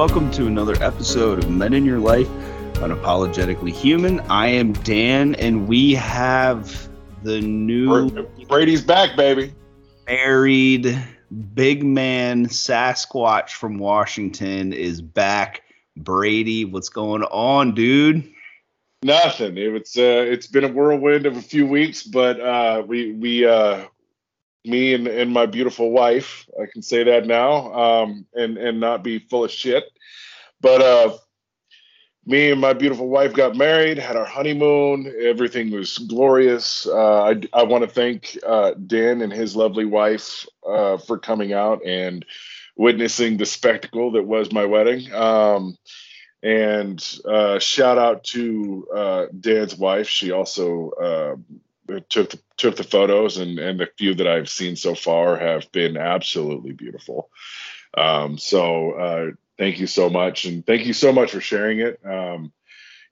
Welcome to another episode of Men in Your Life, Unapologetically Human. I am Dan, and we have the new Brady's back, baby. Married big man Sasquatch from Washington is back. Brady, what's going on, dude? Nothing. It was uh, it's been a whirlwind of a few weeks, but uh, we we uh, me and, and my beautiful wife, I can say that now, um, and and not be full of shit. But uh, me and my beautiful wife got married, had our honeymoon. Everything was glorious. Uh, I, I want to thank uh, Dan and his lovely wife uh, for coming out and witnessing the spectacle that was my wedding. Um, and uh, shout out to uh, Dan's wife. She also took the, took the photos, and and the few that I've seen so far have been absolutely beautiful. Um, so thank you so much, and thank you so much for sharing it. Um,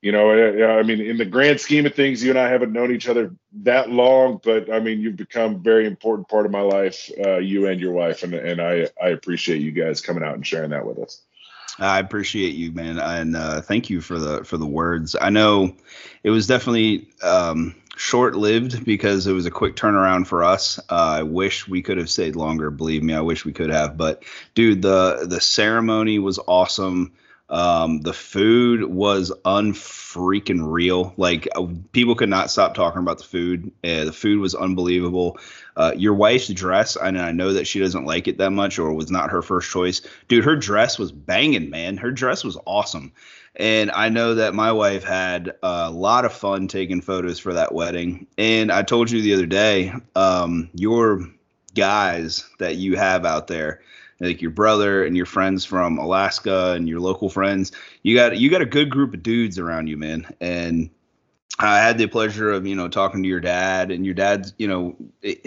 you know, I, I mean, in the grand scheme of things, you and I haven't known each other that long, but I mean, you've become a very important part of my life, uh, you and your wife, and and I I appreciate you guys coming out and sharing that with us. I appreciate you, man, and uh, thank you for the for the words. I know it was definitely um, short lived because it was a quick turnaround for us. Uh, I wish we could have stayed longer. Believe me, I wish we could have. But dude, the the ceremony was awesome. Um, the food was unfreaking real. Like uh, people could not stop talking about the food. Uh, the food was unbelievable. Uh, your wife's dress, and I know that she doesn't like it that much, or was not her first choice. Dude, her dress was banging, man. Her dress was awesome. And I know that my wife had a lot of fun taking photos for that wedding. And I told you the other day, um, your guys that you have out there, like your brother and your friends from Alaska and your local friends, you got you got a good group of dudes around you, man. And I had the pleasure of you know talking to your dad, and your dad's you know. It,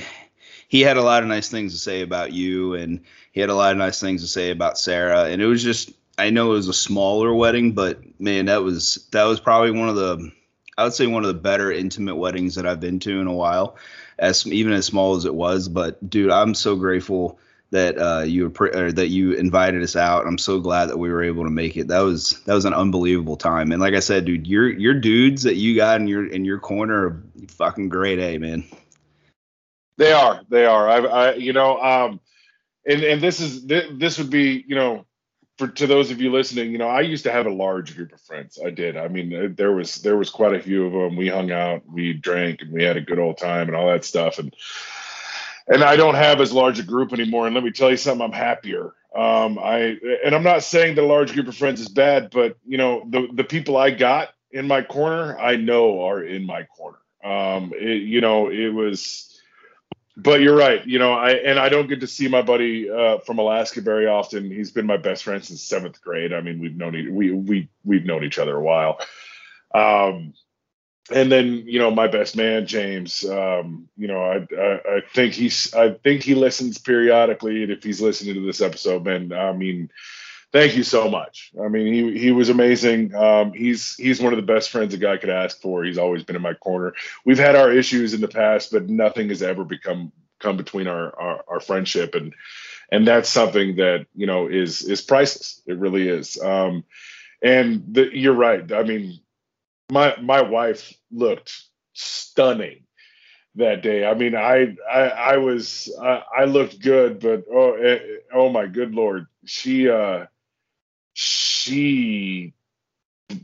he had a lot of nice things to say about you and he had a lot of nice things to say about Sarah and it was just I know it was a smaller wedding, but man, that was that was probably one of the I would say one of the better intimate weddings that I've been to in a while, as even as small as it was. But dude, I'm so grateful that uh, you that you invited us out. I'm so glad that we were able to make it. That was that was an unbelievable time. And like I said, dude, your your dudes that you got in your in your corner are fucking great, A man. They are. They are. I, I you know, um, and and this is this would be you know for to those of you listening, you know, I used to have a large group of friends. I did. I mean, uh, there was there was quite a few of them. We hung out, we drank, and we had a good old time and all that stuff. And and I don't have as large a group anymore. And let me tell you something, I'm happier. Um, I and I'm not saying that a large group of friends is bad, but you know, the the people I got in my corner, I know are in my corner. Um, it, you know, it was but you're right. You know, I and I don't get to see my buddy uh, from Alaska very often. He's been my best friend since seventh grade. I mean, we've known we we we've known each other a while. Um, and then you know my best man James. Um, you know, I, I, I think he's I think he listens periodically, and if he's listening to this episode, man, I mean, thank you so much. I mean, he he was amazing. Um, he's he's one of the best friends a guy could ask for. He's always been in my corner. We've had our issues in the past, but nothing has ever become come between our our, our friendship, and and that's something that you know is is priceless. It really is. Um, and the, you're right. I mean, my my wife looked stunning that day. I mean, I I, I was I, I looked good, but oh eh, oh my good lord, she uh she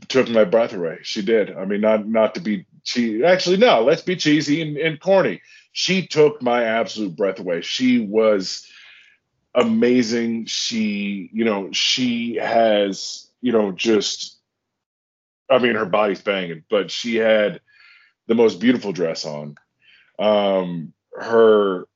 took my breath away. She did. I mean, not not to be cheesy. Actually, no. Let's be cheesy and, and corny. She took my absolute breath away. She was amazing. She, you know, she has, you know, just. I mean, her body's banging, but she had the most beautiful dress on. Um, her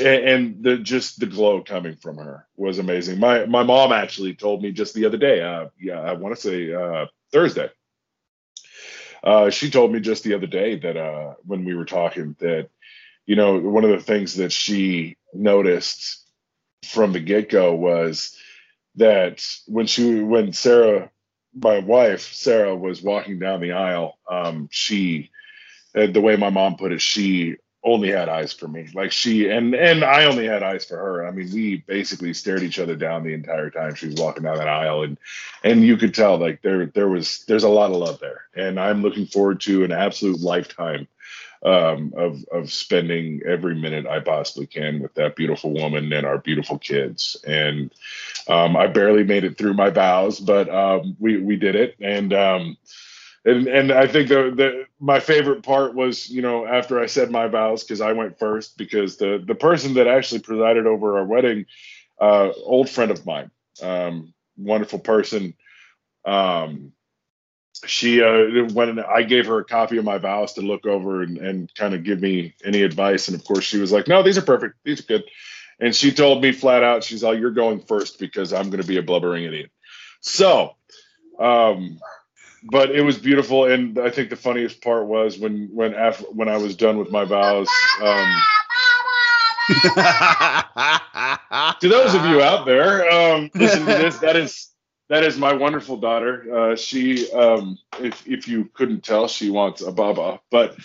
and the just the glow coming from her was amazing. My my mom actually told me just the other day. Uh, yeah, I want to say uh, Thursday. Uh, she told me just the other day that uh, when we were talking that you know one of the things that she noticed from the get go was that when she when Sarah my wife Sarah was walking down the aisle um, she uh, the way my mom put it she only had eyes for me. Like she and and I only had eyes for her. I mean, we basically stared each other down the entire time she was walking down that aisle, and and you could tell like there there was there's a lot of love there, and I'm looking forward to an absolute lifetime um, of of spending every minute I possibly can with that beautiful woman and our beautiful kids. And um, I barely made it through my vows, but um, we we did it, and um, and and I think the the my favorite part was you know after I said my vows because I went first because the the person that actually presided over our wedding, uh, old friend of mine, um, wonderful person. Um, she uh, when I gave her a copy of my vows to look over and, and kind of give me any advice, and of course she was like, "No, these are perfect. These are good." And she told me flat out, she's like, "You're going first because I'm going to be a blubbering idiot." So, um, but it was beautiful, and I think the funniest part was when when after, when I was done with my vows. Um, to those of you out there, um, listen to this. That is that is my wonderful daughter. Uh, she, um, if if you couldn't tell, she wants a baba. But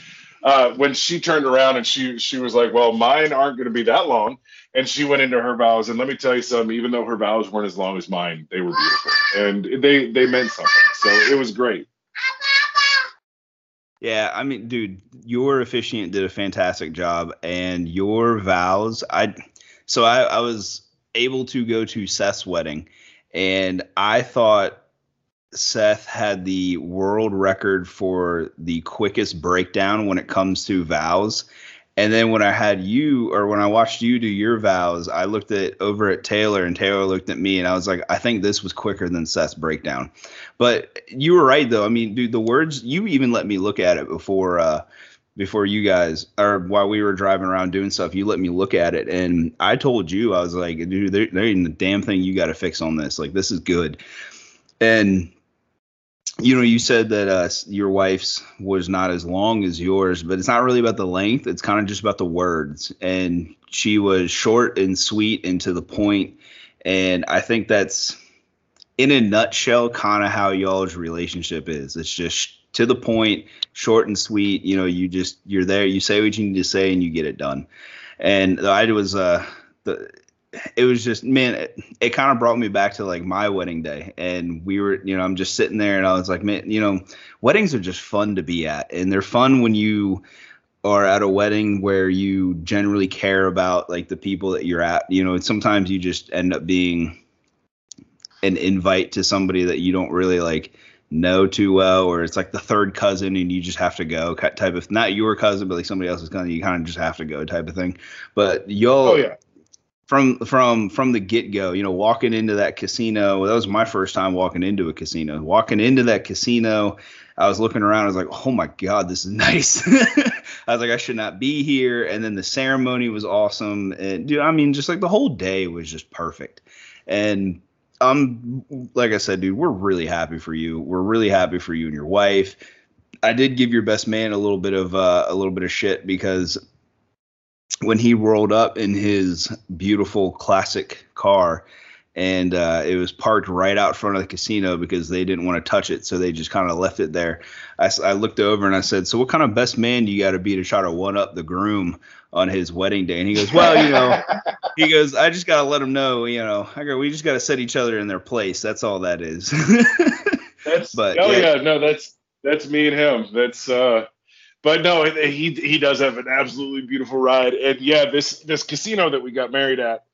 uh, when she turned around and she she was like, "Well, mine aren't going to be that long," and she went into her vows. And let me tell you something. Even though her vows weren't as long as mine, they were beautiful and they they meant something. So it was great. Yeah, I mean, dude, your officiant did a fantastic job, and your vows. I so I, I was able to go to Seth's wedding and I thought Seth had the world record for the quickest breakdown when it comes to vows. And then when I had you, or when I watched you do your vows, I looked at over at Taylor, and Taylor looked at me, and I was like, I think this was quicker than Seth's breakdown. But you were right, though. I mean, dude, the words you even let me look at it before uh, before you guys or while we were driving around doing stuff, you let me look at it and I told you I was like, dude, there, there ain't a damn thing you got to fix on this. Like this is good. And you know, you said that uh, your wife's was not as long as yours, but it's not really about the length. It's kind of just about the words. And she was short and sweet and to the point. And I think that's in a nutshell kind of how y'all's relationship is. It's just to the point, short and sweet. You know, you just you're there, you say what you need to say, and you get it done. And I was uh the it was just man it, it kind of brought me back to like my wedding day and we were you know i'm just sitting there and i was like man you know weddings are just fun to be at and they're fun when you are at a wedding where you generally care about like the people that you're at you know and sometimes you just end up being an invite to somebody that you don't really like know too well, or it's like the third cousin and you just have to go type of not your cousin, but like somebody else's cousin, you kind of just have to go type of thing. But y'all, oh, yeah. from from from the get go, you know, walking into that casino, that was my first time walking into a casino. Walking into that casino, I was looking around, I was like, oh my god, this is nice. I was like, I should not be here. And then the ceremony was awesome, and dude, I mean, just like the whole day was just perfect. And I'm like I said, dude, we're really happy for you. We're really happy for you and your wife. I did give your best man a little bit of uh, a little bit of shit because when he rolled up in his beautiful classic car and uh, it was parked right out front of the casino because they didn't want to touch it, so they just kind of left it there. I, I looked over and I said, "So what kind of best man do you got to be to try to one up the groom on his wedding day?" And he goes, "Well, you know." he goes, I just gotta let him know, you know, I go, we just gotta set each other in their place. That's all that is. that's but oh yeah. yeah, no, that's that's me and him. That's uh but no, he he does have an absolutely beautiful ride. And yeah, this this casino that we got married at,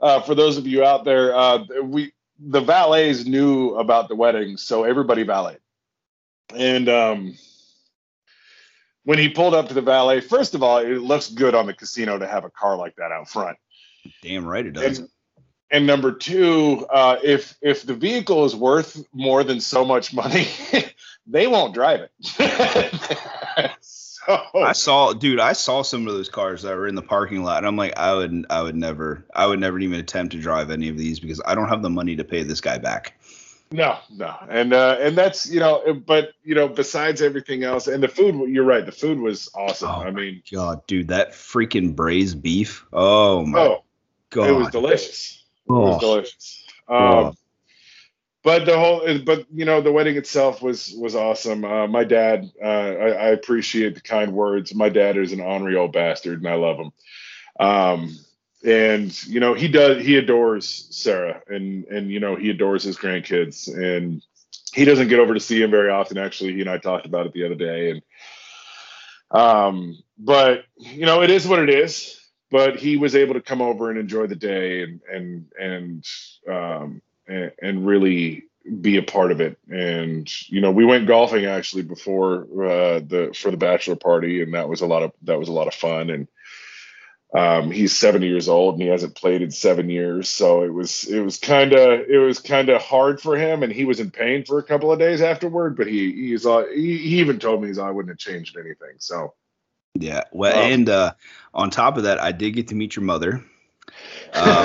uh, for those of you out there, uh, we the valets knew about the wedding, so everybody valeted. And um when he pulled up to the valet, first of all, it looks good on the casino to have a car like that out front. Damn right it does. And, and number two, uh, if if the vehicle is worth more than so much money, they won't drive it. so I saw, dude, I saw some of those cars that were in the parking lot, and I'm like, I would, I would never, I would never even attempt to drive any of these because I don't have the money to pay this guy back. No, no, and uh, and that's you know, but you know, besides everything else, and the food, you're right, the food was awesome. Oh I mean, God, dude, that freaking braised beef. Oh my. Oh, God. It was delicious. Oh. It was delicious. Um, oh. but the whole, but you know, the wedding itself was was awesome. Uh, my dad, uh, I, I, appreciate the kind words. My dad is an ornery old bastard, and I love him. Um, and you know, he does, he adores Sarah, and and you know, he adores his grandkids, and he doesn't get over to see him very often. Actually, he and I talked about it the other day, and um, but you know, it is what it is. But he was able to come over and enjoy the day, and and and um, and, and really be a part of it. And you know, we went golfing actually before uh, the for the bachelor party, and that was a lot of that was a lot of fun. And um, he's 70 years old and he hasn't played in seven years, so it was it was kind of it was kind of hard for him, and he was in pain for a couple of days afterward. But he he's uh, he, he even told me he's I wouldn't have changed anything. So yeah, well, um, and uh, on top of that, I did get to meet your mother. Um,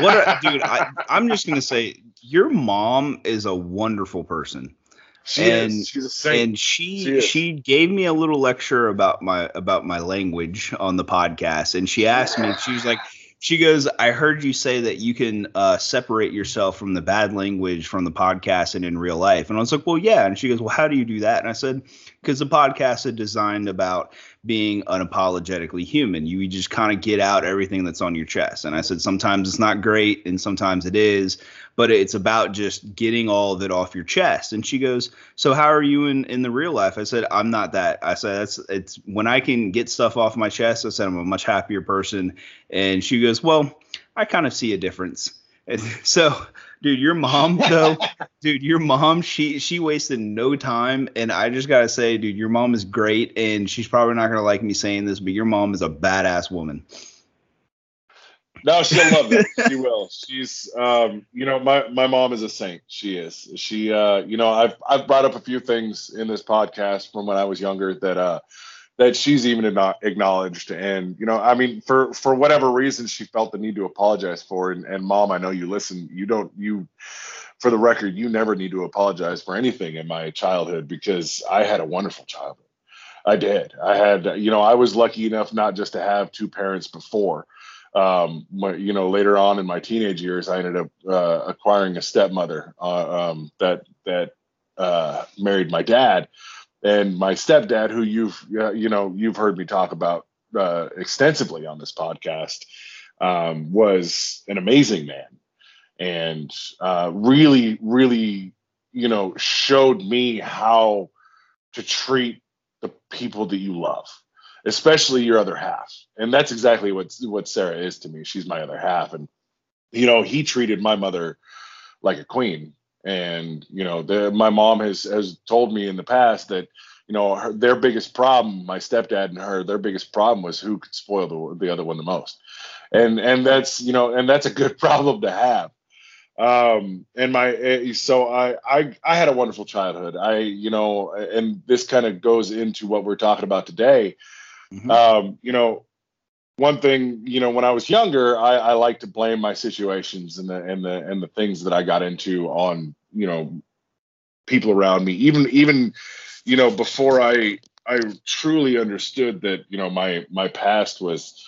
what, a, dude? I, I'm just gonna say your mom is a wonderful person. She and, is. She's a saint. And she she, she, gave me a little lecture about my about my language on the podcast, and she asked me. She was like, she goes, I heard you say that you can uh, separate yourself from the bad language from the podcast and in real life. And I was like, well, yeah. And she goes, well, how do you do that? And I said, because the podcast is designed about being unapologetically human. You just kind of get out everything that's on your chest. And I said, sometimes it's not great and sometimes it is, but it's about just getting all of it off your chest. And she goes, so how are you in, in the real life? I said, I'm not that. I said, that's, it's when I can get stuff off my chest. I said, I'm a much happier person. And she goes, well, I kind of see a difference. And so dude your mom though dude your mom she she wasted no time. And i just gotta say dude your mom is great. And she's probably not gonna like me saying this but your mom is a badass woman. No she'll love it. She will. She's um you know my my mom is a saint. She is. She uh you know i've i've brought up a few things in this podcast from when i was younger that uh that she's even acknowledged. And you know i mean for for whatever reason she felt the need to apologize for and, and mom i know you listen. You don't you for the record you never need to apologize for anything in my childhood because i had a wonderful childhood. I did. I had you know i was lucky enough not just to have two parents before. Um, my, you know, later on in my teenage years, I ended up uh, acquiring a stepmother uh, um, that that uh, married my dad, and my stepdad, who you've uh, you know you've heard me talk about uh, extensively on this podcast, um, was an amazing man, and uh, really, really, you know, showed me how to treat the people that you love, especially your other half, and that's exactly what what Sarah is to me. She's my other half, and you know, he treated my mother like a queen and you know my mom has has told me in the past that you know her, their biggest problem my stepdad and her their biggest problem was who could spoil the, the other one the most. And and that's you know and that's a good problem to have. Um and my eh, so i i i had a wonderful childhood. I you know and this kind of goes into what we're talking about today. Mm-hmm. um you know one thing, you know, when I was younger, I, I like to blame my situations and the and the and the things that I got into on, you know, people around me. Even even, you know, before I I truly understood that, you know, my my past was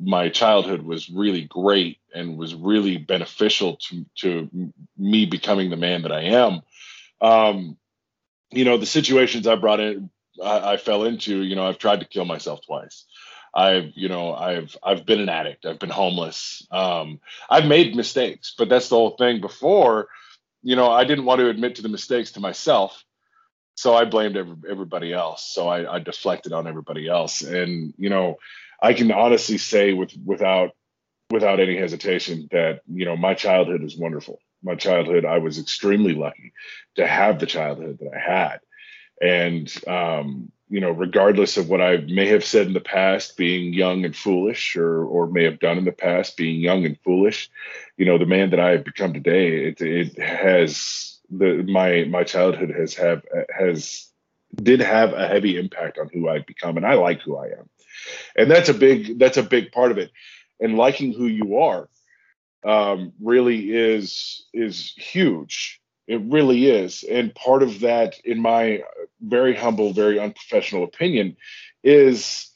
my childhood was really great and was really beneficial to to me becoming the man that I am. Um, you know, the situations I brought in I, I fell into, you know, I've tried to kill myself twice. I've, you know, I've I've been an addict. I've been homeless. Um, I've made mistakes, but that's the whole thing. Before, you know, I didn't want to admit to the mistakes to myself, so I blamed every, everybody else. So I, I deflected on everybody else, and you know, I can honestly say with without without any hesitation that you know my childhood is wonderful. My childhood, I was extremely lucky to have the childhood that I had, and um, you know, regardless of what I may have said in the past, being young and foolish, or or may have done in the past, being young and foolish, you know, the man that I have become today, it it has the my my childhood has have has did have a heavy impact on who I've become, and I like who I am, and that's a big that's a big part of it, and liking who you are, um, really is is huge it really is. And part of that, in my very humble, very unprofessional opinion, is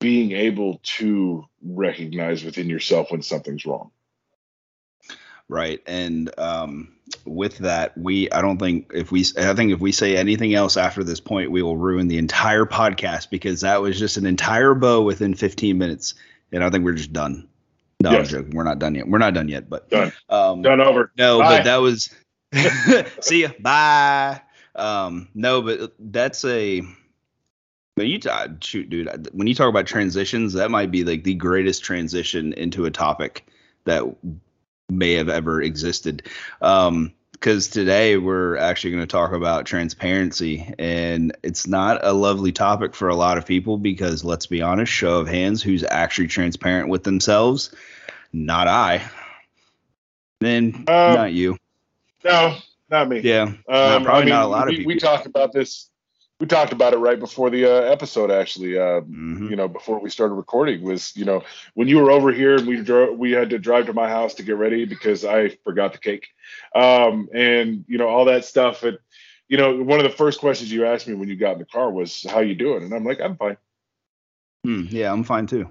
being able to recognize within yourself when something's wrong. right? And um, with that, we I don't think if we I think if we say anything else after this point, we will ruin the entire podcast because that was just an entire bow within 15 minutes, and I think we're just done. No, yes. I'm joking. We're not done yet. We're not done yet, but done. Um, done over. No, Bye. but that was. see ya. Bye. Um, no, but that's a. When you uh, shoot, dude, when you talk about transitions, that might be like the greatest transition into a topic that may have ever existed. Um, because today we're actually going to talk about transparency and it's not a lovely topic for a lot of people because let's be honest show of hands who's actually transparent with themselves? Not i. Then um, not you. no not me. Yeah. Um, probably I mean, not a lot we, of people. we talked about this we talked about it right before the uh, episode actually uh, mm-hmm. you know before we started recording was you know when you were over here and we drove we had to drive to my house to get ready because i forgot the cake. Um, and you know all that stuff and you know one of the first questions you asked me when you got in the car was how you doing? And i'm like i'm fine. Mm, yeah i'm fine too.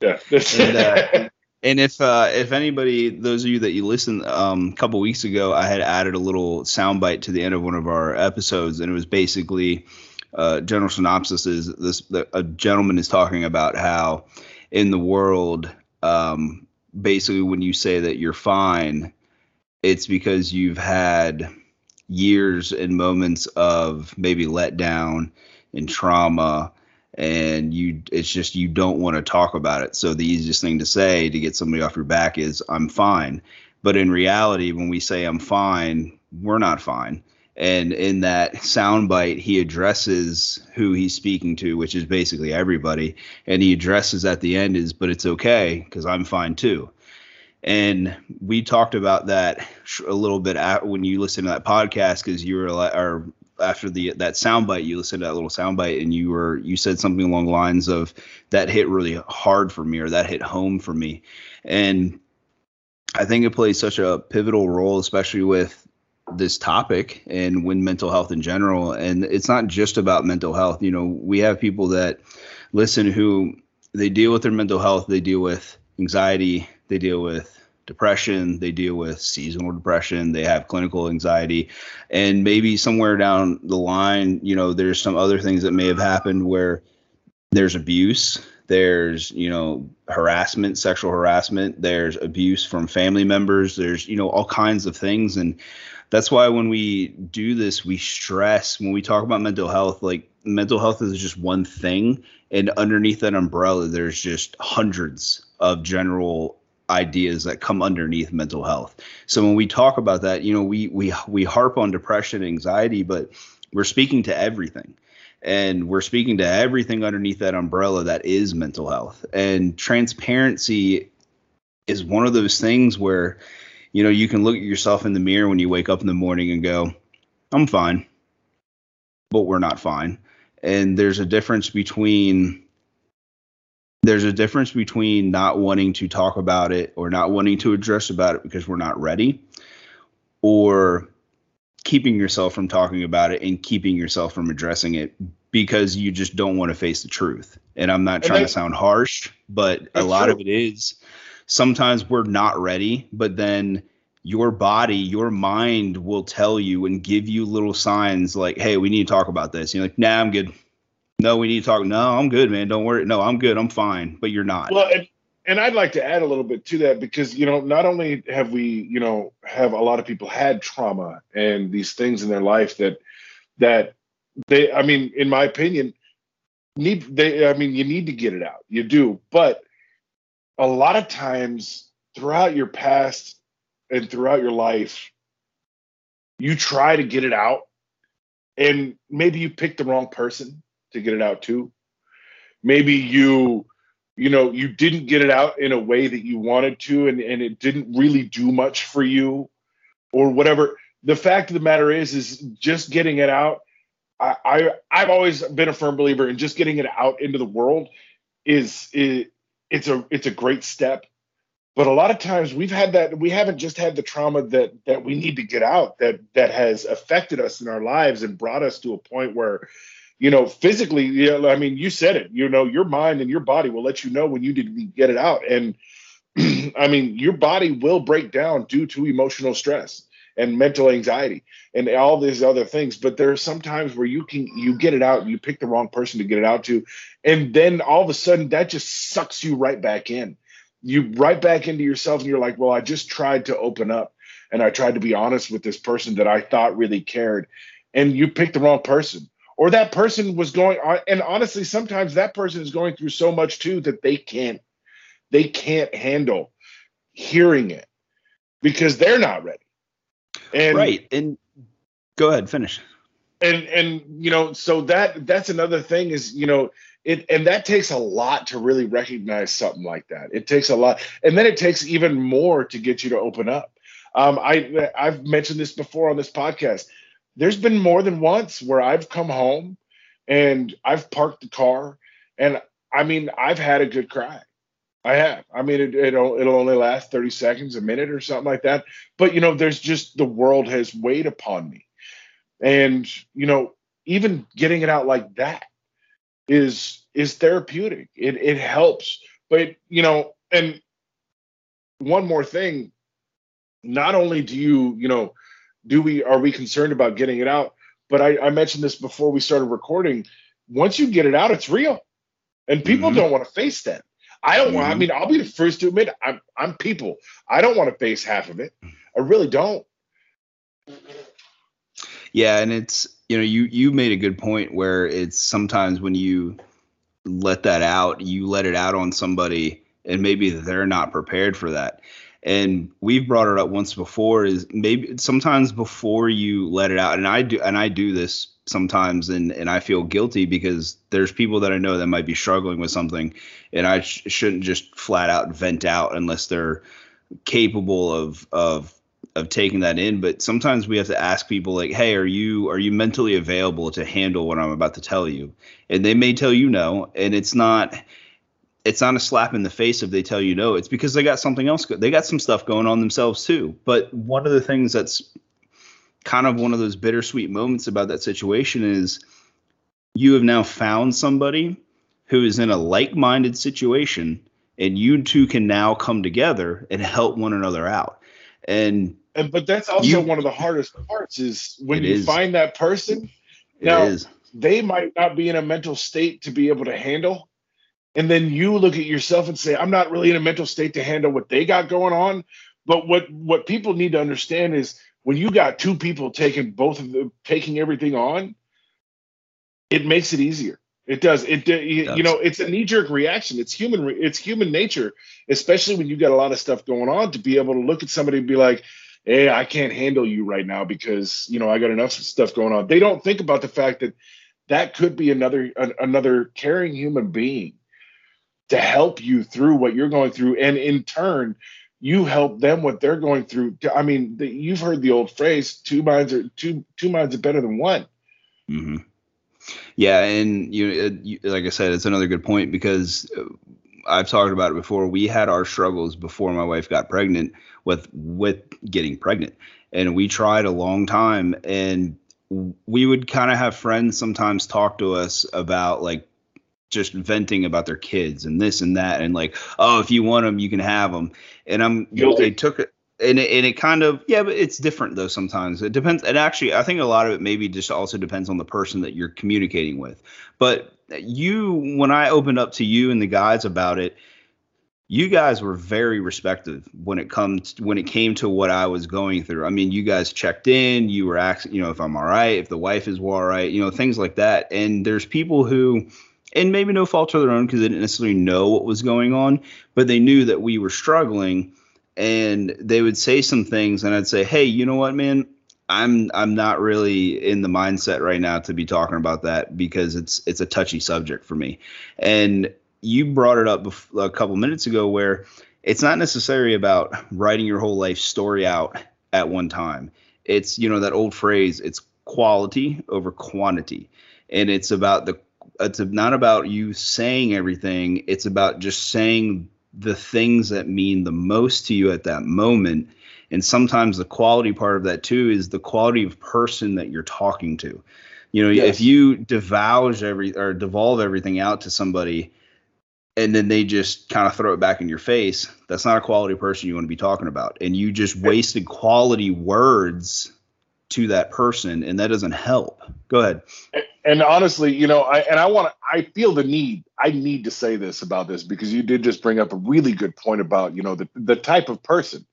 Yeah. And, uh, And if uh, if anybody, those of you that you listened um, a couple weeks ago, I had added a little soundbite to the end of one of our episodes, and it was basically uh, general synopsis is this: the, a gentleman is talking about how in the world, um, basically, when you say that you're fine, it's because you've had years and moments of maybe letdown and trauma and you it's just you don't want to talk about it. So the easiest thing to say to get somebody off your back is i'm fine. But in reality when we say i'm fine we're not fine. And in that soundbite he addresses who he's speaking to which is basically everybody. And he addresses at the end is but it's okay because i'm fine too. And we talked about that a little bit when you listen to that podcast because you were like, or after the that soundbite, you listened to that little soundbite, and you were you said something along the lines of that hit really hard for me, or that hit home for me, and I think it plays such a pivotal role, especially with this topic and when mental health in general. And it's not just about mental health. You know, we have people that listen who they deal with their mental health, they deal with anxiety, they deal with depression, they deal with seasonal depression, they have clinical anxiety, and maybe somewhere down the line, you know, there's some other things that may have happened where there's abuse, there's, you know, harassment, sexual harassment, there's abuse from family members, there's, you know, all kinds of things and that's why when we do this, we stress when we talk about mental health, like mental health is just one thing. And underneath that umbrella, there's just hundreds of general ideas that come underneath mental health. So when we talk about that, you know, we we we harp on depression, anxiety, but we're speaking to everything. And we're speaking to everything underneath that umbrella that is mental health. And transparency is one of those things where, you know, you can look at yourself in the mirror when you wake up in the morning and go, I'm fine, but we're not fine. And there's a difference between there's a difference between not wanting to talk about it or not wanting to address about it because we're not ready or keeping yourself from talking about it and keeping yourself from addressing it because you just don't want to face the truth. And I'm not trying to sound harsh, but a lot true. of it is sometimes we're not ready, but then your body, your mind will tell you and give you little signs like, hey, we need to talk about this. You're like, nah, I'm good no, we need to talk. No, I'm good, man. Don't worry. No, I'm good. I'm fine. But you're not. Well, and, and I'd like to add a little bit to that because you know not only have we you know have a lot of people had trauma and these things in their life that that they I mean in my opinion need they I mean you need to get it out you do but a lot of times throughout your past and throughout your life you try to get it out and maybe you pick the wrong person to get it out too. Maybe you, you know, you didn't get it out in a way that you wanted to, and, and it didn't really do much for you, or whatever. The fact of the matter is, is just getting it out. I, I I've always been a firm believer in just getting it out into the world is, is it's a it's a great step but a lot of times we've had that we haven't just had the trauma that that we need to get out that that has affected us in our lives and brought us to a point where you know, physically, you know, I mean, you said it, you know, your mind and your body will let you know when you need to get it out. And I mean, your body will break down due to emotional stress and mental anxiety and all these other things. But there are some times where you can you get it out, you pick the wrong person to get it out to, and then all of a sudden that just sucks you right back in. You right back into yourself, and you're like, well, I just tried to open up and I tried to be honest with this person that I thought really cared, and you picked the wrong person. Or that person was going on, and honestly, sometimes that person is going through so much too that they can't they can't handle hearing it because they're not ready. And right. And go ahead, finish. And and you know, so that that's another thing is, you know, it and that takes a lot to really recognize something like that. It takes a lot. And then it takes even more to get you to open up. Um, I I've mentioned this before on this podcast. There's been more than once where I've come home and I've parked the car and I mean I've had a good cry I have. I mean, it, it'll it'll only last thirty seconds, a minute, or something like that. But you know, there's just the world has weighed upon me, and you know, even getting it out like that is is therapeutic. It it helps. But you know, and one more thing, not only do you you know do we are we concerned about getting it out, but I, I mentioned this before we started recording. Once you get it out, it's real, and people mm-hmm. don't want to face that I don't want. I mm-hmm. mean, I'll be the first to admit I'm I'm people. I don't want to face half of it. I really don't. Yeah, and it's you know you you made a good point where it's sometimes when you let that out, you let it out on somebody, and maybe they're not prepared for that. And we've brought it up once before. Is maybe sometimes before you let it out, and I do, and I do this sometimes and and I feel guilty because there's people that I know that might be struggling with something and I sh- shouldn't just flat out vent out unless they're capable of of of taking that in but sometimes we have to ask people like hey are you are you mentally available to handle what I'm about to tell you and they may tell you no and it's not it's not a slap in the face if they tell you no it's because they got something else they got some stuff going on themselves too but one of the things that's kind of one of those bittersweet moments about that situation is you have now found somebody who is in a like-minded situation and you two can now come together and help one another out and and but that's also you, one of the hardest parts is when you is. find that person it now is. they might not be in a mental state to be able to handle and then you look at yourself and say i'm not really in a mental state to handle what they got going on but what what people need to understand is when you got two people taking both of them taking everything on, it makes it easier. It does. It, it you know it's a knee jerk reaction. It's human. It's human nature, especially when you got a lot of stuff going on. To be able to look at somebody and be like, "Hey, I can't handle you right now because you know I got enough stuff going on." They don't think about the fact that that could be another another caring human being to help you through what you're going through, and in turn, you help them what they're going through. I mean, the, you've heard the old phrase: two minds are two two minds are better than one. Mm-hmm. Yeah, and you, you, like I said, it's another good point because uh, I've talked about it before. We had our struggles before my wife got pregnant with with getting pregnant, and we tried a long time. And we would kind of have friends sometimes talk to us about like just venting about their kids and this and that and like oh if you want them you can have them and i'm Guilty. they took it and it, and it kind of yeah but it's different though sometimes it depends and actually i think a lot of it maybe just also depends on the person that you're communicating with but you when i opened up to you and the guys about it you guys were very respectful when it comes when it came to what I was going through. I mean, you guys checked in, you were asking, you know, if I'm all right, if the wife is all right, you know, things like that. And there's people who and maybe no fault of their own because they didn't necessarily know what was going on, but they knew that we were struggling, and they would say some things, and I'd say, "Hey, you know what, man? I'm I'm not really in the mindset right now to be talking about that because it's it's a touchy subject for me." And you brought it up a couple minutes ago where it's not necessarily about writing your whole life story out at one time. It's you know that old phrase, it's quality over quantity, and it's about the it's not about you saying everything it's about just saying the things that mean the most to you at that moment and sometimes the quality part of that too is the quality of person that you're talking to you know yes. if you divulge every or devolve everything out to somebody and then they just kind of throw it back in your face. That's not a quality person you want to be talking about. And you just wasted quality words to that person and that doesn't help. Go ahead. And honestly, you know, I and I want to I feel the need. I need to say this about this because you did just bring up a really good point about, you know, the the type of person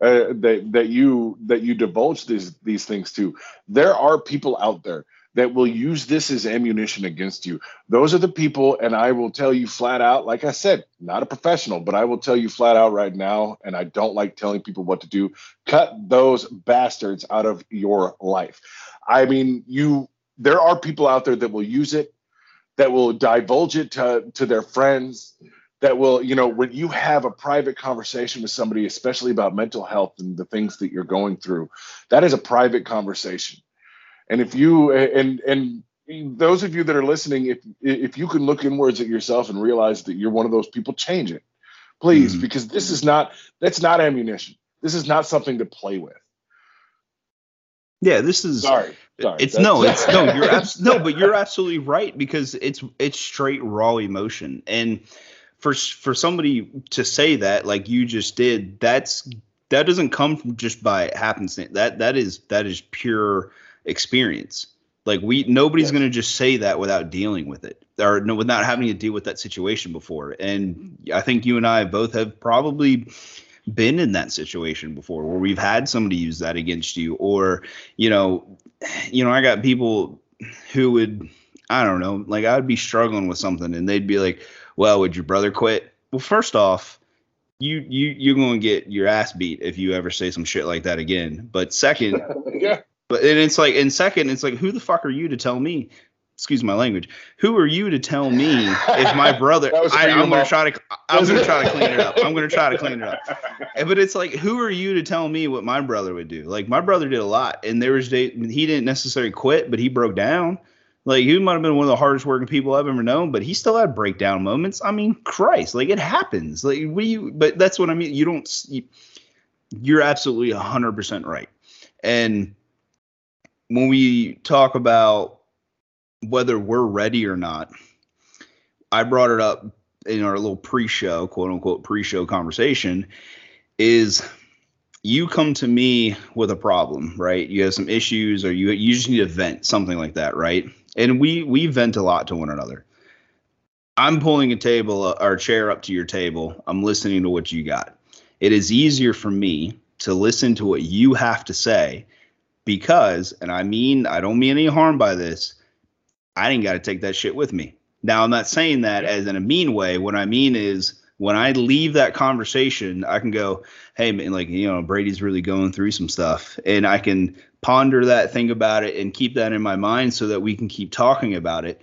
uh, that that you that you divulge these these things to. There are people out there that will use this as ammunition against you. Those are the people, and I will tell you flat out, like I said, not a professional, but I will tell you flat out right now, and I don't like telling people what to do. Cut those bastards out of your life. I mean, you there are people out there that will use it, that will divulge it to, to their friends, that will, you know, when you have a private conversation with somebody, especially about mental health and the things that you're going through, that is a private conversation and if you and and those of you that are listening, if if you can look inwards at yourself and realize that you're one of those people, change it, please, mm-hmm. because this is not that's not ammunition. This is not something to play with. Yeah, this is sorry. sorry it's no, it's no. You're abs- no, but you're absolutely right because it's it's straight raw emotion, and for for somebody to say that like you just did, that's that doesn't come from just by happenstance. That that is that is pure experience. Like we nobody's going to just say that without dealing with it or no, without having to deal with that situation before. And I think you and I both have probably been in that situation before where we've had somebody use that against you or you know you know I got people who would I don't know like I would be struggling with something and they'd be like well would your brother quit? Well first off you you you're going to get your ass beat if you ever say some shit like that again. But second yeah. But and it's like, in second, it's like, who the fuck are you to tell me? Excuse my language. Who are you to tell me if my brother? I, am gonna try to. I'm gonna try to clean it up. I'm gonna try to clean it up. But it's like, who are you to tell me what my brother would do? Like my brother did a lot, and there was day he didn't necessarily quit, but he broke down. Like he might have been one of the hardest working people I've ever known, but he still had breakdown moments. I mean, Christ, like it happens. Like we, but that's what I mean. You don't. You, you're absolutely hundred percent right, and when we talk about whether we're ready or not, I brought it up in our little pre-show, quote unquote pre-show conversation, is you come to me with a problem, right? You have some issues or you you just need to vent, something like that, right? And we we vent a lot to one another. I'm pulling a table uh, or a chair up to your table. I'm listening to what you got. It is easier for me to listen to what you have to say because, and I mean, I don't mean any harm by this, I didn't got to take that shit with me. Now, I'm not saying that as in a mean way. What I mean is, when I leave that conversation, I can go, hey, man, like, you know, Brady's really going through some stuff. And I can ponder that, think about it, and keep that in my mind so that we can keep talking about it.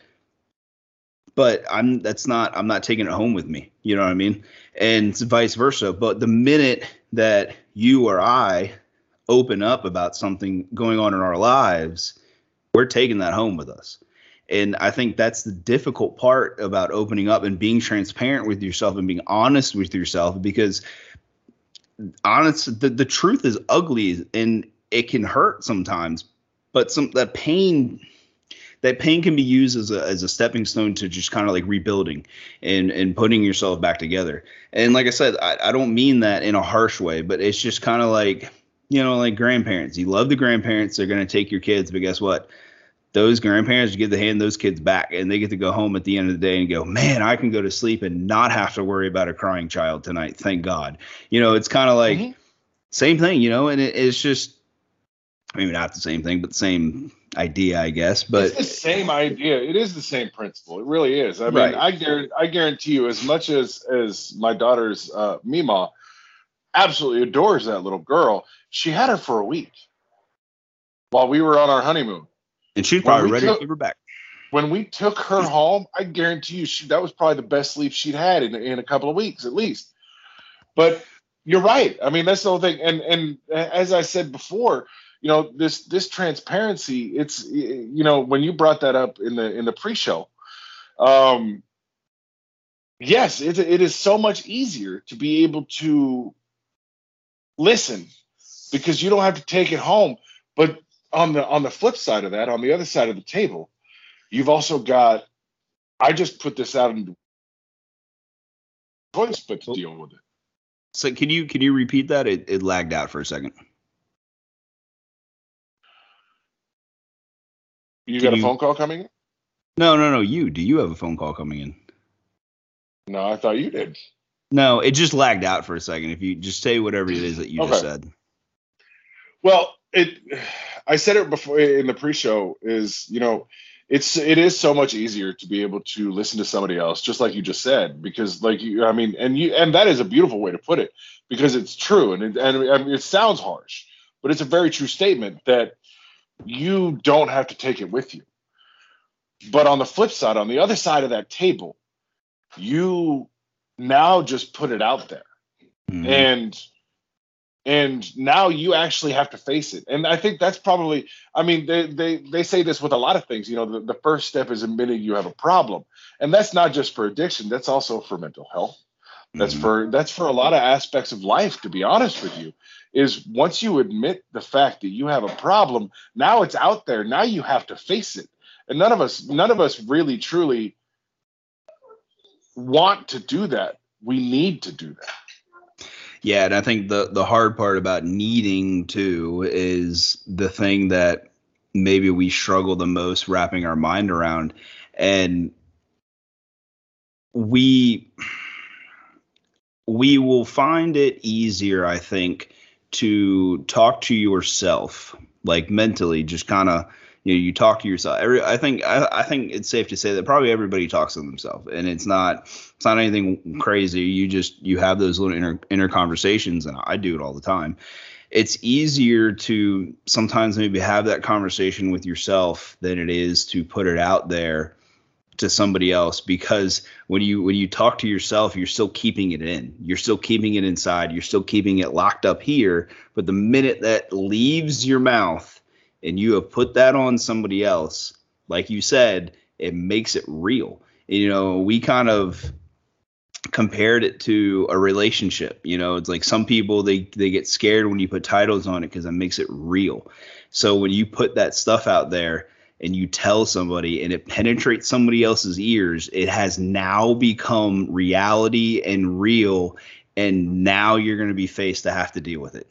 But I'm, that's not, I'm not taking it home with me. You know what I mean? And vice versa. But the minute that you or I open up about something going on in our lives, we're taking that home with us. And I think that's the difficult part about opening up and being transparent with yourself and being honest with yourself because honest the, the truth is ugly and it can hurt sometimes. But some that pain that pain can be used as a as a stepping stone to just kind of like rebuilding and and putting yourself back together. And like I said, I, I don't mean that in a harsh way, but it's just kind of like you know, like grandparents. You love the grandparents. They're going to take your kids, but guess what? Those grandparents get to hand those kids back, and they get to go home at the end of the day and go, "Man, I can go to sleep and not have to worry about a crying child tonight. Thank God." You know, it's kind of like mm-hmm. same thing, you know, and it, it's just maybe not the same thing, but the same idea, I guess. But it's the same idea. It is the same principle. It really is. I mean, right. I guarantee, I guarantee you, as much as as my daughter's uh, Mima absolutely adores that little girl. She had her for a week while we were on our honeymoon. And she's probably ready took, to give her back. When we took her home, I guarantee you she that was probably the best sleep she'd had in, in a couple of weeks at least. But you're right. I mean, that's the whole thing. And and as I said before, you know, this this transparency, it's you know, when you brought that up in the in the pre-show, um yes, it, it is so much easier to be able to listen because you don't have to take it home. But on the on the flip side of that, on the other side of the table, you've also got I just put this out in choice but to deal with it. So can you can you repeat that? It it lagged out for a second. You got a you- phone call coming in? No, no, no. You do you have a phone call coming in? No, I thought you did. No, it just lagged out for a second. If you just say whatever it is that you just said. Well, it. I said it before in the pre-show. Is you know, it's it is so much easier to be able to listen to somebody else, just like you just said, because like you, I mean, and you, and that is a beautiful way to put it, because it's true, and it, and I mean, it sounds harsh, but it's a very true statement that you don't have to take it with you. But on the flip side, on the other side of that table, you now just put it out there Mhm. and and now you actually have to face it. And i think that's probably i mean they they, they say this with a lot of things you know the, the first step is admitting you have a problem. And that's not just for addiction that's also for mental health. That's Mhm. for that's for a lot of aspects of life to be honest with you is once you admit the fact that you have a problem now it's out there. Now you have to face it. And none of us none of us really truly want to do that. We need to do that Yeah, and I think the the hard part about needing to is the thing that maybe we struggle the most wrapping our mind around. And we we will find it easier I think to talk to yourself like mentally just kind of you know you talk to yourself. Every i think I, I think it's safe to say that probably everybody talks to themselves and it's not it's not anything crazy. You just you have those little inner inner conversations and i do it all the time. It's easier to sometimes maybe have that conversation with yourself than it is to put it out there to somebody else because when you when you talk to yourself you're still keeping it in. You're still keeping it inside. You're still keeping it locked up here. But the minute that leaves your mouth and you have put that on somebody else like you said it makes it real. You know we kind of compared it to a relationship you know it's like some people they they get scared when you put titles on it because it makes it real. So when you put that stuff out there and you tell somebody and it penetrates somebody else's ears it has now become reality and real and now you're going to be faced to have to deal with it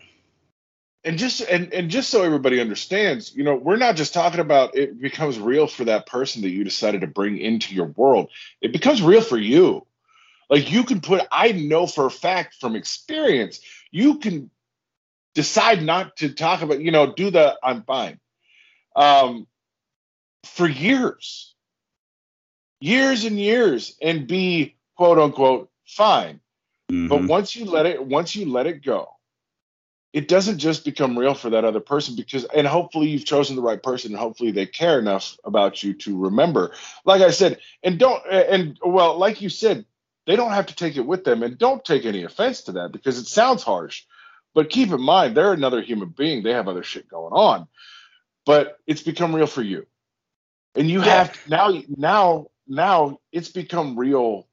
and just and, and just so everybody understands you know we're not just talking about it becomes real for that person that you decided to bring into your world. It becomes real for you. Like you can put i know for a fact from experience you can decide not to talk about you know do the i'm fine. Um for years years and years and be quote unquote fine. But Mhm. once you let it once you let it go it doesn't just become real for that other person because and hopefully you've chosen the right person and hopefully they care enough about you to remember. Like i said and don't and well like you said they don't have to take it with them and don't take any offense to that because it sounds harsh. But keep in mind they're another human being. They have other shit going on. But it's become real for you. And you Yeah. have now now now it's become real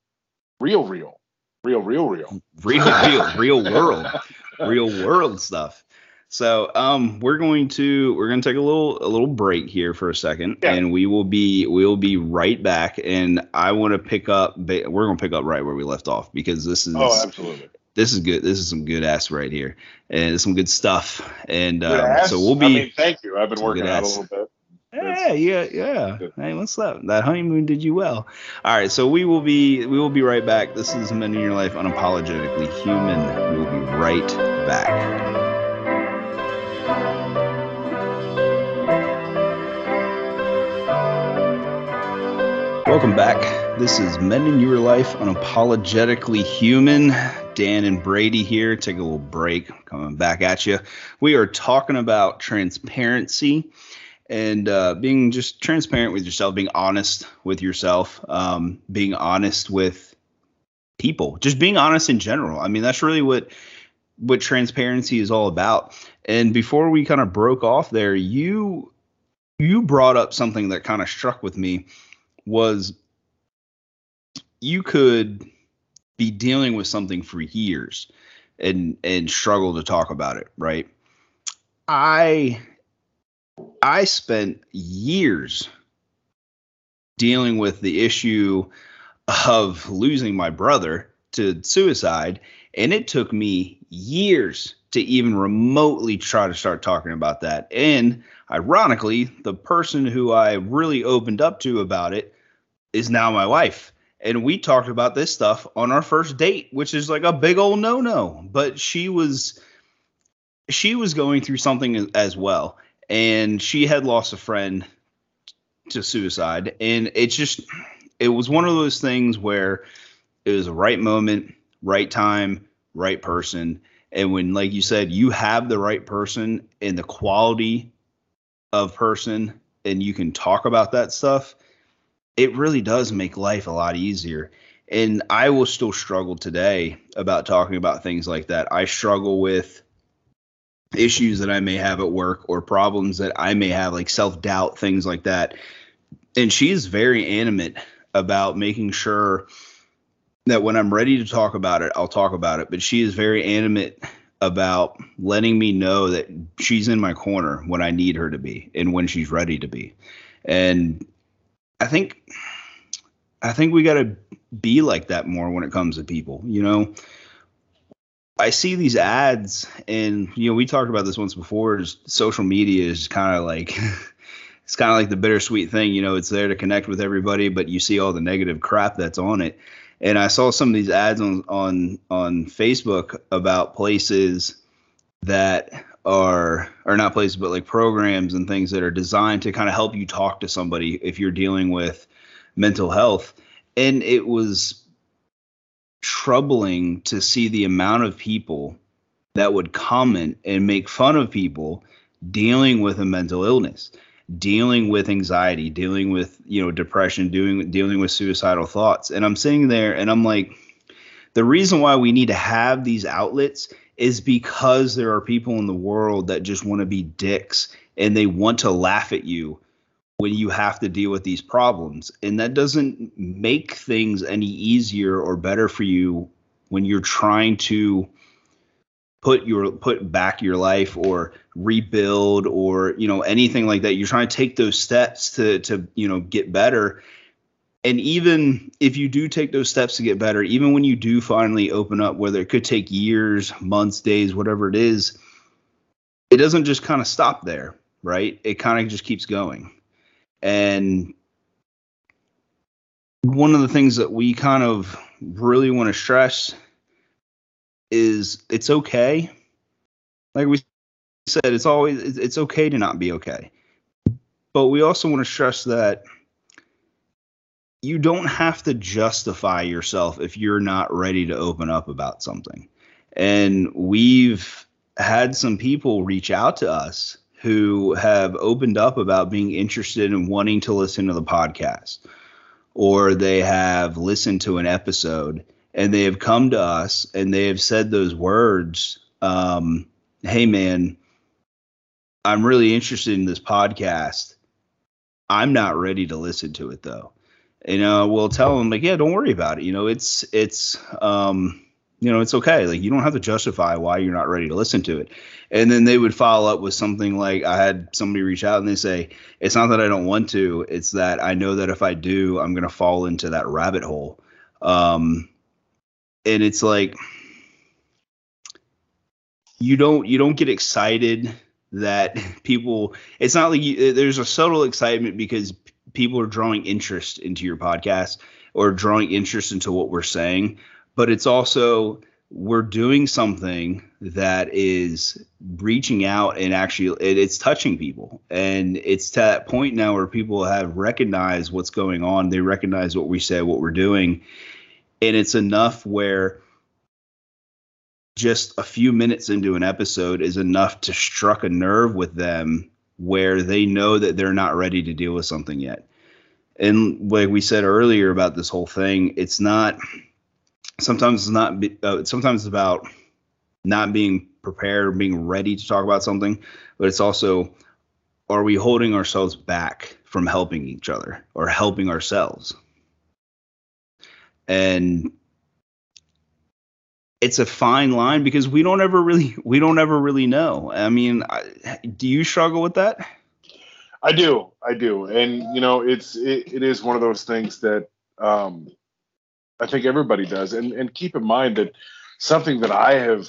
real real real real real. Real real real world real world stuff so um we're going to we're going to take a little a little break here for a second Yeah. and we will be we'll be right back and i want to pick up we're going to pick up right where we left off because this is oh absolutely this is good this is some good ass right here and some good stuff and um, so we'll be I mean, thank you. I've been working out a little bit. Yeah, yeah, yeah. Hey, what's up? That honeymoon did you well. All right, so we will be we will be right back. This is Men in Your Life Unapologetically Human. We will be right back. Welcome back. This is Men in Your Life Unapologetically Human. Dan and Brady here. Take a little break. Coming back at you. We are talking about transparency and uh, being just transparent with yourself, being honest with yourself, um, being honest with people, just being honest in general. I mean, that's really what what transparency is all about. And before we kind of broke off there, you you brought up something that kind of struck with me was you could be dealing with something for years and and struggle to talk about it, right? I I spent years dealing with the issue of losing my brother to suicide, and it took me years to even remotely try to start talking about that. And ironically, the person who I really opened up to about it is now my wife. And we talked about this stuff on our first date, which is like a big old no no. But she was she was going through something as well. And she had lost a friend to suicide. And it's just it was one of those things where it was the right moment, right time, right person. And when, like you said, you have the right person and the quality of person, and you can talk about that stuff, it really does make life a lot easier. And I will still struggle today about talking about things like that. I struggle with issues that I may have at work or problems that I may have, like self doubt, things like that. And she's very animate about making sure that when I'm ready to talk about it, I'll talk about it. But she is very animate about letting me know that she's in my corner when I need her to be and when she's ready to be. And I think I think we got to be like that more when it comes to people, you know. I see these ads and you know we talked about this once before social media is kind of like it's kind of like the bittersweet thing, you know, it's there to connect with everybody but you see all the negative crap that's on it. And I saw some of these ads on on on Facebook about places that are are not places but like programs and things that are designed to kind of help you talk to somebody if you're dealing with mental health. And it was troubling to see the amount of people that would comment and make fun of people dealing with a mental illness dealing with anxiety, dealing with you know depression, doing dealing with suicidal thoughts. And I'm sitting there and I'm like, the reason why we need to have these outlets is because there are people in the world that just want to be dicks and they want to laugh at you when you have to deal with these problems. And that doesn't make things any easier or better for you when you're trying to put your put back your life or rebuild or you know anything like that. You're trying to take those steps to to you know get better. And even if you do take those steps to get better even when you do finally open up whether it could take years months days whatever it is it doesn't just kind of stop there right? It kind of just keeps going and one of the things that we kind of really want to stress is it's okay. Like we said, it's always it's okay to not be okay. But we also want to stress that you don't have to justify yourself if you're not ready to open up about something. And we've had some people reach out to us who have opened up about being interested in wanting to listen to the podcast or they have listened to an episode and they have come to us and they have said those words um, hey man i'm really interested in this podcast. I'm not ready to listen to it though. You know we'll tell them like yeah don't worry about it. You know it's it's um you know it's okay. Like you don't have to justify why you're not ready to listen to it. And then they would follow up with something like i had somebody reach out and they say it's not that i don't want to it's that i know that if i do i'm going to fall into that rabbit hole. Um and it's like you don't you don't get excited that people it's not like you, there's a subtle excitement because people are drawing interest into your podcast or drawing interest into what we're saying but it's also we're doing something that is reaching out and actually it, it's touching people. And it's to that point now where people have recognized what's going on. They recognize what we say what we're doing. And it's enough where just a few minutes into an episode is enough to struck a nerve with them where they know that they're not ready to deal with something yet. And like we said earlier about this whole thing, it's not sometimes it's not uh, sometimes it's about not being prepared, being ready to talk about something, but it's also are we holding ourselves back from helping each other or helping ourselves? and it's a fine line because we don't ever really we don't ever really know. I mean, I, do you struggle with that? I do, I do, and you know, it's it, it is one of those things that um, I think everybody does. And and keep in mind that something that I have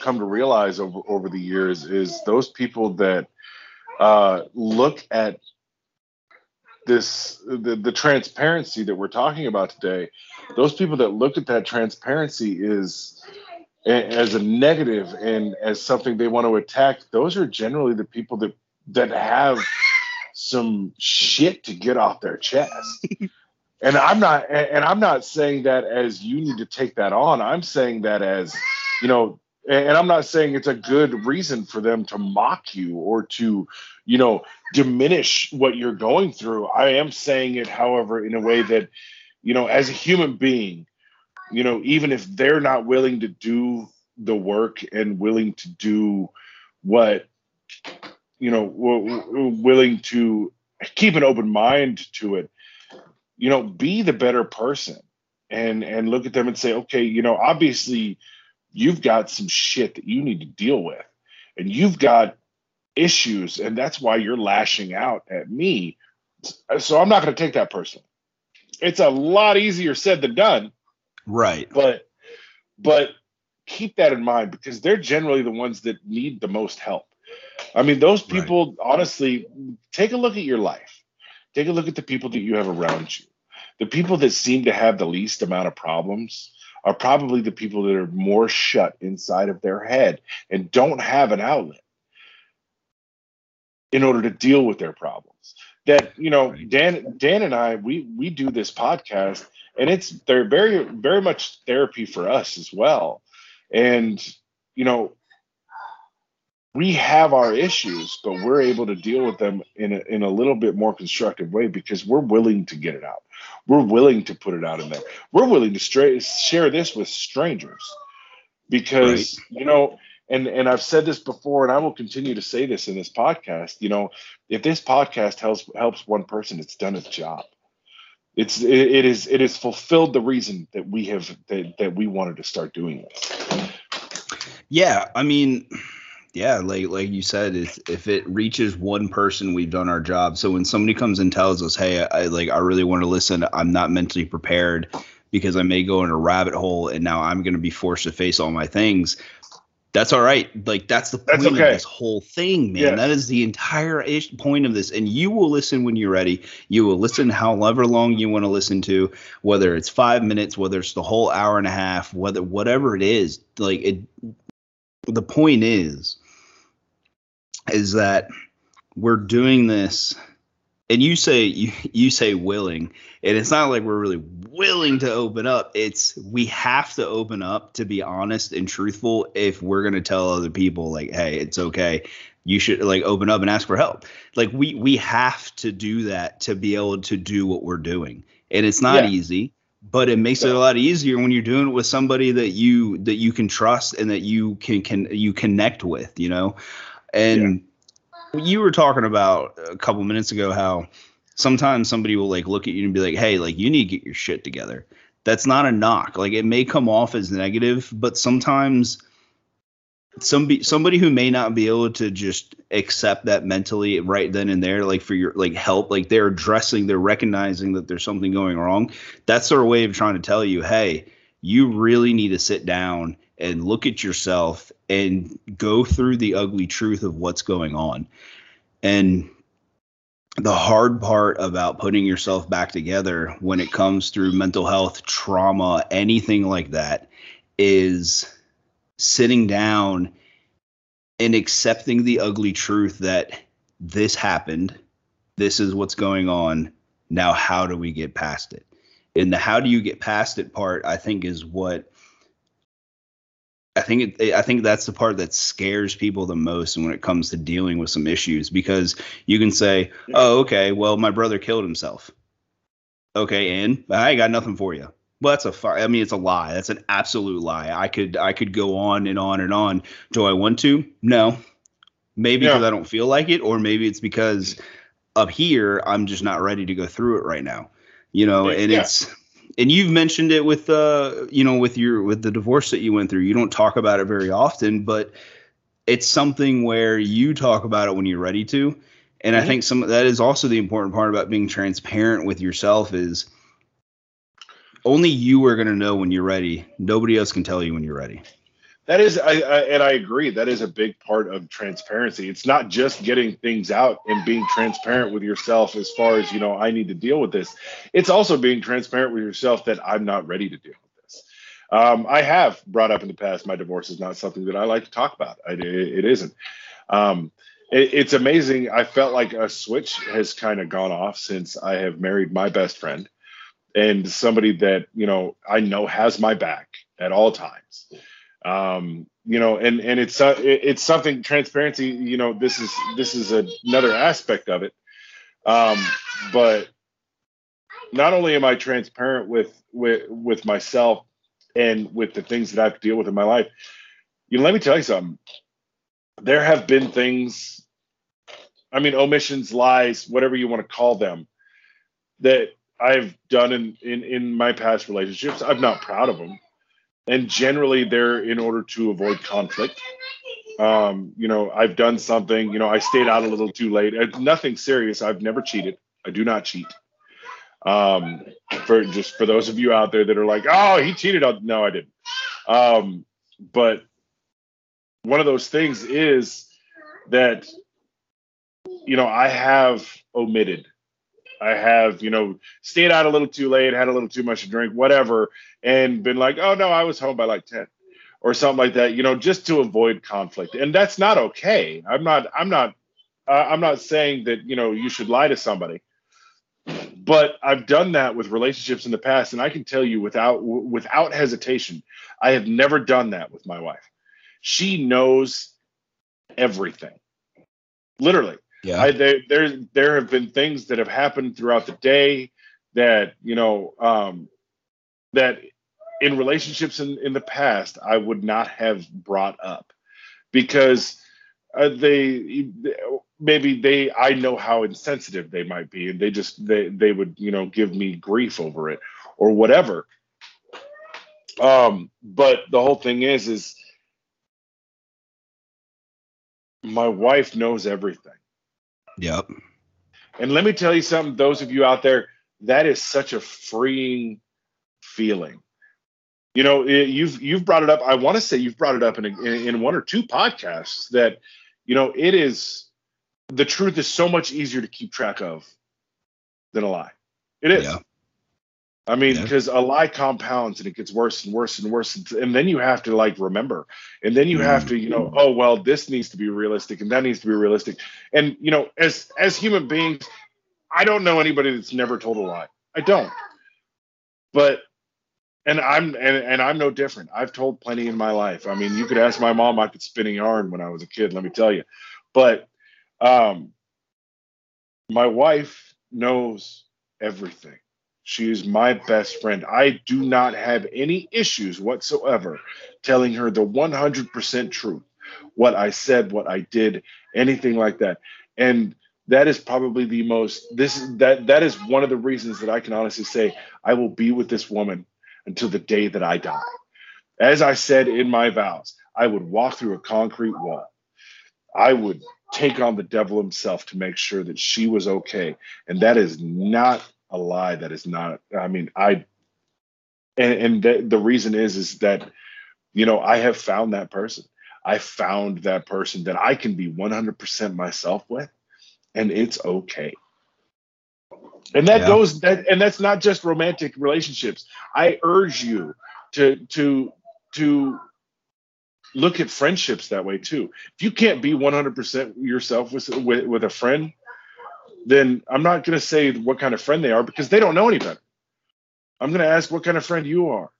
come to realize over over the years is those people that uh, look at this the, the transparency that we're talking about today those people that look at that transparency is as a negative and as something they want to attack those are generally the people that that have some shit to get off their chest and i'm not and i'm not saying that as you need to take that on. I'm saying that as you know and i'm not saying it's a good reason for them to mock you or to you know diminish what you're going through. I am saying it however in a way that you know as a human being you know even if they're not willing to do the work and willing to do what you know willing to keep an open mind to it you know be the better person and and look at them and say okay you know obviously you've got some shit that you need to deal with and you've got issues and that's why you're lashing out at me. So i'm not going to take that person it's a lot easier said than done. Right. But but keep that in mind because they're generally the ones that need the most help. I mean those people right. honestly take a look at your life take a look at the people that you have around you the people that seem to have the least amount of problems are probably the people that are more shut inside of their head and don't have an outlet in order to deal with their problems. That you know, Dan, Dan and I, we we do this podcast, and it's they're very very much therapy for us as well. And you know, we have our issues, but we're able to deal with them in a, in a little bit more constructive way because we're willing to get it out. We're willing to put it out in there. We're willing to stra- share this with strangers because right. you know and and I've said this before, and I will continue to say this in this podcast. You know, if this podcast helps helps one person, it's done its job. It's it, it is it has fulfilled the reason that we have that, that we wanted to start doing this. Yeah, I mean, yeah, like like you said, if if it reaches one person, we've done our job. So when somebody comes and tells us, "Hey, I, like I really want to listen. I'm not mentally prepared." because I may go in a rabbit hole and now I'm going to be forced to face all my things that's all right. Like that's the point okay. of this whole thing, man. Yes. That is the entire ish point of this. And you will listen when you're ready. You will listen however long you want to listen to, whether it's five minutes, whether it's the whole hour and a half, whether whatever it is. Like it. The point is, is that we're doing this and you say you you say willing and it's not like we're really willing to open up. It's we have to open up to be honest and truthful if we're going to tell other people like hey it's okay. You should like open up and ask for help. Like we we have to do that to be able to do what we're doing and it's not yeah. easy but it makes it a lot easier when you're doing it with somebody that you that you can trust and that you can can you connect with you know and yeah you were talking about a couple minutes ago how sometimes somebody will like look at you and be like, "Hey, like you need to get your shit together." That's not a knock. Like it may come off as negative, but sometimes somebody somebody who may not be able to just accept that mentally right then and there like for your like help like they're addressing they're recognizing that there's something going wrong that's their way of trying to tell you hey you really need to sit down and look at yourself and go through the ugly truth of what's going on. And the hard part about putting yourself back together when it comes through mental health, trauma, anything like that is sitting down and accepting the ugly truth that this happened. This is what's going on. Now, how do we get past it? And the how do you get past it part, I think, is what I think it, I think that's the part that scares people the most when it comes to dealing with some issues because you can say, "Oh, okay, well, my brother killed himself." Okay, and I got nothing for you. Well, that's a. I mean, it's a lie. That's an absolute lie. I could I could go on and on and on. Do I want to? No. Maybe because yeah. I don't feel like it, or maybe it's because up here I'm just not ready to go through it right now. You know, and yeah. it's and you've mentioned it with uh you know with your with the divorce that you went through you don't talk about it very often but it's something where you talk about it when you're ready to and mm-hmm. i think some that is also the important part about being transparent with yourself is only you are going to know when you're ready. Nobody else can tell you when you're ready. That is, I, I, and I agree. That is a big part of transparency. It's not just getting things out and being transparent with yourself as far as you know. I need to deal with this. It's also being transparent with yourself that I'm not ready to deal with this. Um, I have brought up in the past my divorce is not something that I like to talk about. I, it, it isn't. Um, it, it's amazing. I felt like a switch has kind of gone off since I have married my best friend and somebody that you know I know has my back at all times um, you know, and and it's uh, it's something transparency. You know, this is this is a, another aspect of it. Um, but not only am I transparent with with with myself and with the things that I have to deal with in my life, you know, let me tell you something. There have been things, I mean, omissions, lies, whatever you want to call them, that I've done in in in my past relationships. I'm not proud of them and generally they're in order to avoid conflict. Um, you know, I've done something. You know, I stayed out a little too late. Uh, nothing serious. I've never cheated. I do not cheat. Um, for just for those of you out there that are like, oh, he cheated. On, no, I didn't. Um, but one of those things is that you know I have omitted I have, you know, stayed out a little too late, had a little too much to drink, whatever, and been like, oh no, I was home by like 10 or something like that, you know, just to avoid conflict. And that's not okay. I'm not, I'm not, uh, I'm not saying that, you know, you should lie to somebody. But I've done that with relationships in the past, and I can tell you without without hesitation, I have never done that with my wife. She knows everything, literally yeah. I, there, there, there have been things that have happened throughout the day that, you know, um, that in relationships in, in the past, I would not have brought up because uh, they, maybe they, I know how insensitive they might be and they just, they, they would, you know, give me grief over it or whatever. Um, but the whole thing is, is my wife knows everything Yep. And let me tell you something, those of you out there, that is such a freeing feeling. You know, it, you've you've brought it up. I want to say you've brought it up in, a, in in one or two podcasts that you know it is the truth is so much easier to keep track of than a lie. It is. Yeah. I mean, because yeah. a lie compounds and it gets worse and worse and worse, and then you have to like remember, and then you have to, you know, oh well, this needs to be realistic, and that needs to be realistic, and you know, as as human beings, I don't know anybody that's never told a lie. I don't, but and I'm and, and I'm no different. I've told plenty in my life. I mean, you could ask my mom. I could spin a yarn when I was a kid. Let me tell you, but um, my wife knows everything she is my best friend. I do not have any issues whatsoever telling her the 100% truth, what I said, what I did, anything like that. And that is probably the most this that that is one of the reasons that I can honestly say I will be with this woman until the day that I die. As I said in my vows, I would walk through a concrete wall. I would take on the devil himself to make sure that she was okay. And that is not a lie that is not i mean i and, and the, the reason is is that you know i have found that person. I found that person that i can be 100% myself with and it's okay. And that yeah. goes that and that's not just romantic relationships. I urge you to to to look at friendships that way too. If you can't be 100% yourself with with, with a friend then I'm not going to say what kind of friend they are because they don't know any better. I'm going to ask what kind of friend you are,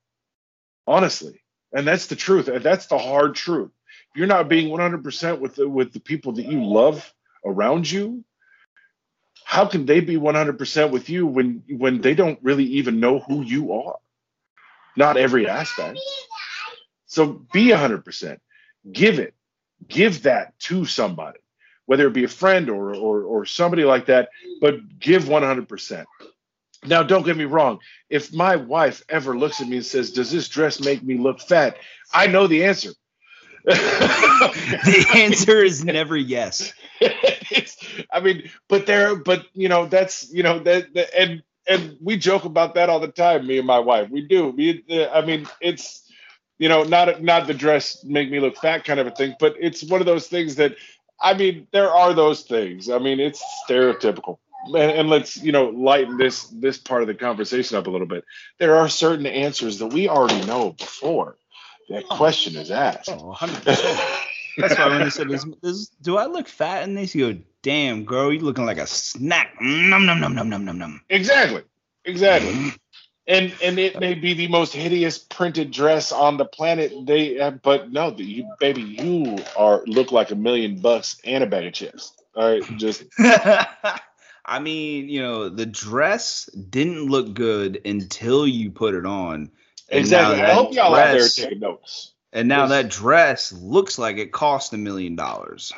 honestly. And that's the truth. That's the hard truth. If you're not being 100% with the, with the people that you love around you, how can they be 100% with you when when they don't really even know who you are? Not every aspect. So be 100%. Give it. Give that to somebody whether it be a friend or or or somebody like that, but give 100%. Now, don't get me wrong. If my wife ever looks at me and says, "Does this dress make me look fat?" I know the answer. the answer is never yes. I mean, but there, but you know, that's you know that, that, and and we joke about that all the time, me and my wife. We do. We, uh, I mean, it's you know, not not the dress make me look fat kind of a thing, but it's one of those things that I mean, there are those things. I mean, it's stereotypical. And, and, let's you know lighten this this part of the conversation up a little bit. There are certain answers that we already know before that question is asked. Oh, 100%. That's why when they said, "Do I look fat in this?" You go, "Damn, girl, you looking like a snack." Mm, num num num num num num num. Exactly, exactly. Mm-hmm. And and it may be the most hideous printed dress on the planet. They, uh, but no, you, baby, you are look like a million bucks and a bag of chips. All right, just. I mean, you know, the dress didn't look good until you put it on. exactly. I hope y'all dress, out there taking notes. And now that dress looks like it cost a million dollars.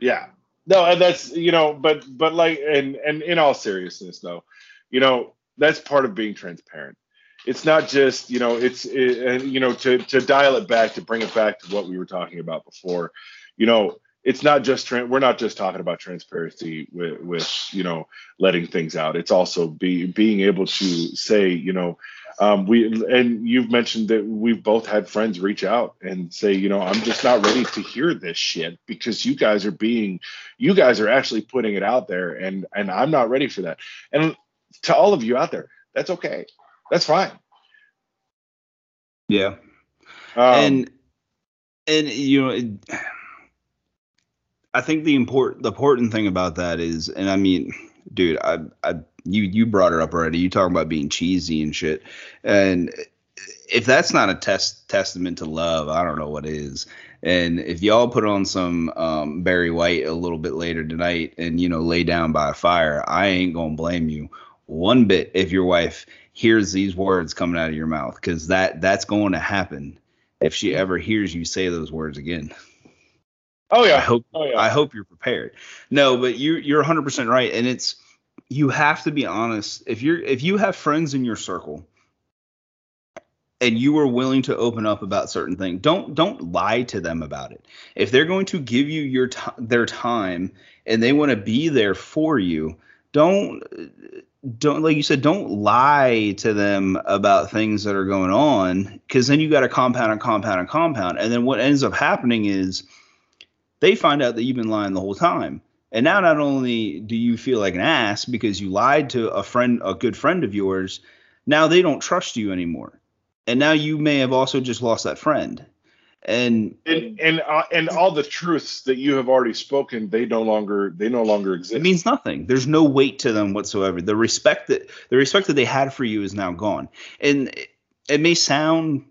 Yeah. No, and that's you know, but but like and and in all seriousness though, you know, that's part of being transparent. It's not just, you know, it's it, you know, to to dial it back to bring it back to what we were talking about before. You know, it's not just we're not just talking about transparency with with you know letting things out it's also be being able to say you know um, we and you've mentioned that we've both had friends reach out and say you know i'm just not ready to hear this shit because you guys are being you guys are actually putting it out there and and i'm not ready for that and to all of you out there that's okay that's fine yeah um, and and you know it, I think the important the important thing about that is, and I mean, dude, I I you you brought it up already. You talking about being cheesy and shit, and if that's not a test testament to love, I don't know what is. And if y'all put on some um, Barry White a little bit later tonight, and you know lay down by a fire, I ain't gonna blame you one bit if your wife hears these words coming out of your mouth, because that that's going to happen if she ever hears you say those words again. Oh yeah. I hope oh, yeah. I hope you're prepared. No, but you you're 100% right and it's you have to be honest. If you're if you have friends in your circle and you are willing to open up about certain things, don't don't lie to them about it. If they're going to give you your t- their time and they want to be there for you, don't don't like you said don't lie to them about things that are going on because then you got to compound and compound and compound and then what ends up happening is they find out that you've been lying the whole time. And now not only do you feel like an ass because you lied to a friend, a good friend of yours, now they don't trust you anymore. And now you may have also just lost that friend. And and and, uh, and all the truths that you have already spoken, they no longer they no longer exist. It means nothing. There's no weight to them whatsoever. The respect that the respect that they had for you is now gone. And it, it may sound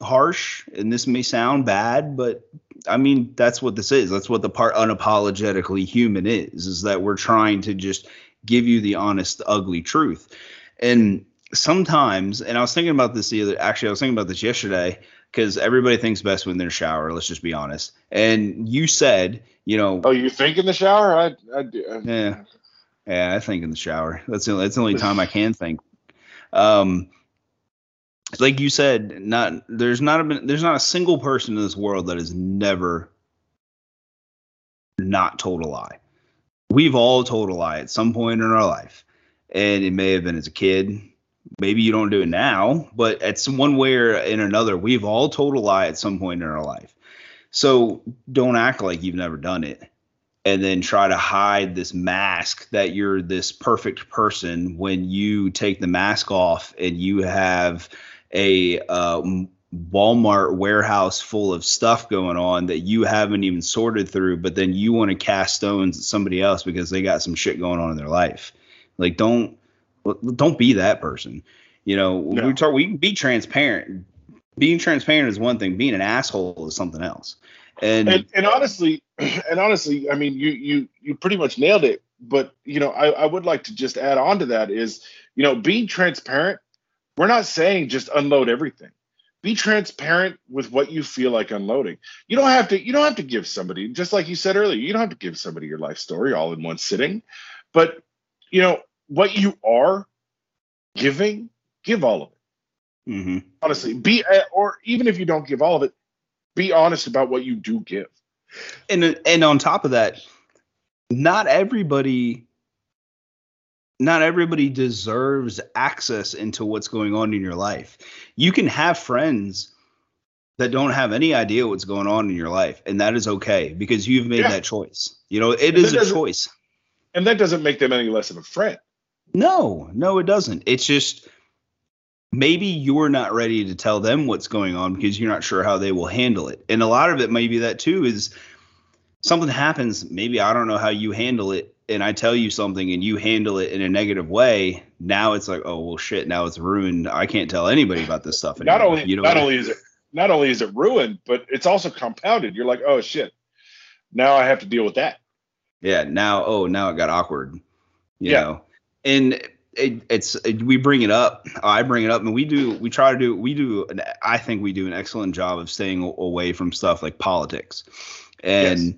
harsh and this may sound bad, but I mean, that's what this is. That's what the part unapologetically human is, is that we're trying to just give you the honest, ugly truth. And sometimes, and I was thinking about this the other, actually, I was thinking about this yesterday because everybody thinks best when they're shower. Let's just be honest. And you said, you know, oh, you think in the shower? I, I do. Yeah, yeah, I think in the shower. That's the that's the only time I can think. Um, like you said, not there's not a there's not a single person in this world that has never not told a lie. We've all told a lie at some point in our life, and it may have been as a kid. Maybe you don't do it now, but some one way or in another, we've all told a lie at some point in our life. So don't act like you've never done it and then try to hide this mask that you're this perfect person when you take the mask off and you have a uh, Walmart warehouse full of stuff going on that you haven't even sorted through, but then you want to cast stones at somebody else because they got some shit going on in their life. Like, don't don't be that person. You know, no. we talk. We can be transparent. Being transparent is one thing. Being an asshole is something else. And and, and honestly, and honestly, I mean, you you you pretty much nailed it. But you know, I, I would like to just add on to that is, you know, being transparent we're not saying just unload everything. Be transparent with what you feel like unloading. You don't have to you don't have to give somebody just like you said earlier, you don't have to give somebody your life story all in one sitting. But you know, what you are giving, give all of it. Mm-hmm. Honestly, be uh, or even if you don't give all of it, be honest about what you do give. And and on top of that, not everybody not everybody deserves access into what's going on in your life. You can have friends that don't have any idea what's going on in your life, and that is okay because you've made yeah. that choice. You know, it and is a choice. And that doesn't make them any less of a friend. No, no, it doesn't. It's just maybe you're not ready to tell them what's going on because you're not sure how they will handle it. And a lot of it may be that too is something happens, maybe I don't know how you handle it and I tell you something and you handle it in a negative way, now it's like, oh well, shit. Now it's ruined. I can't tell anybody about this stuff anymore. Not only, you know, not only is it, not only is it ruined, but it's also compounded. You're like, oh shit, now I have to deal with that. Yeah. Now, oh, now it got awkward. You yeah. know, and it, it's it, we bring it up. I bring it up, and we do. We try to do. We do. An, I think we do an excellent job of staying away from stuff like politics, and. Yes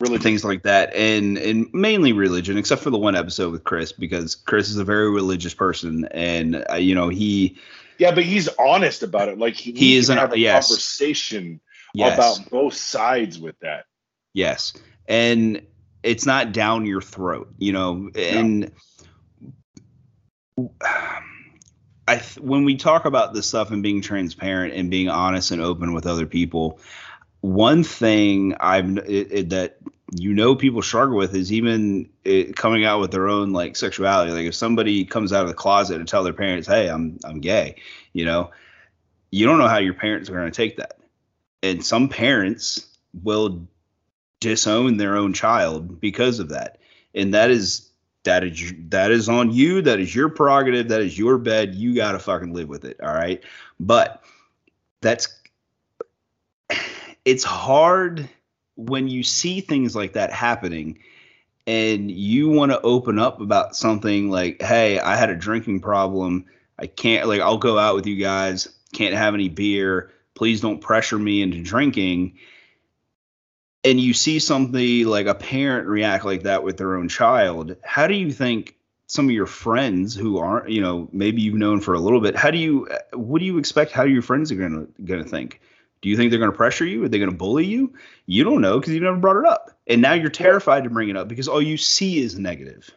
religion. things like that, and and mainly religion, except for the one episode with Chris, because Chris is a very religious person, and uh, you know he. Yeah, but he's honest about it. Like he, he is an, have a yes. conversation yes. about both sides with that. Yes, and it's not down your throat, you know, and. I th- when we talk about this stuff and being transparent and being honest and open with other people, one thing I've it, it, that you know people struggle with is even it, coming out with their own like sexuality. Like if somebody comes out of the closet and tell their parents, "Hey, I'm I'm gay," you know, you don't know how your parents are going to take that. And some parents will disown their own child because of that. And that is that is that is on you. That is your prerogative. That is your bed. You got to fucking live with it. All right. But that's it's hard when you see things like that happening and you want to open up about something like, hey, I had a drinking problem. I can't, like, I'll go out with you guys, can't have any beer. Please don't pressure me into drinking. And you see something like a parent react like that with their own child. How do you think some of your friends who aren't, you know, maybe you've known for a little bit, how do you, what do you expect how your friends are going to think? Do you think they're to pressure you? Are they to bully you? You don't know because you've never brought it up. And now you're terrified to bring it up because all you see is negative.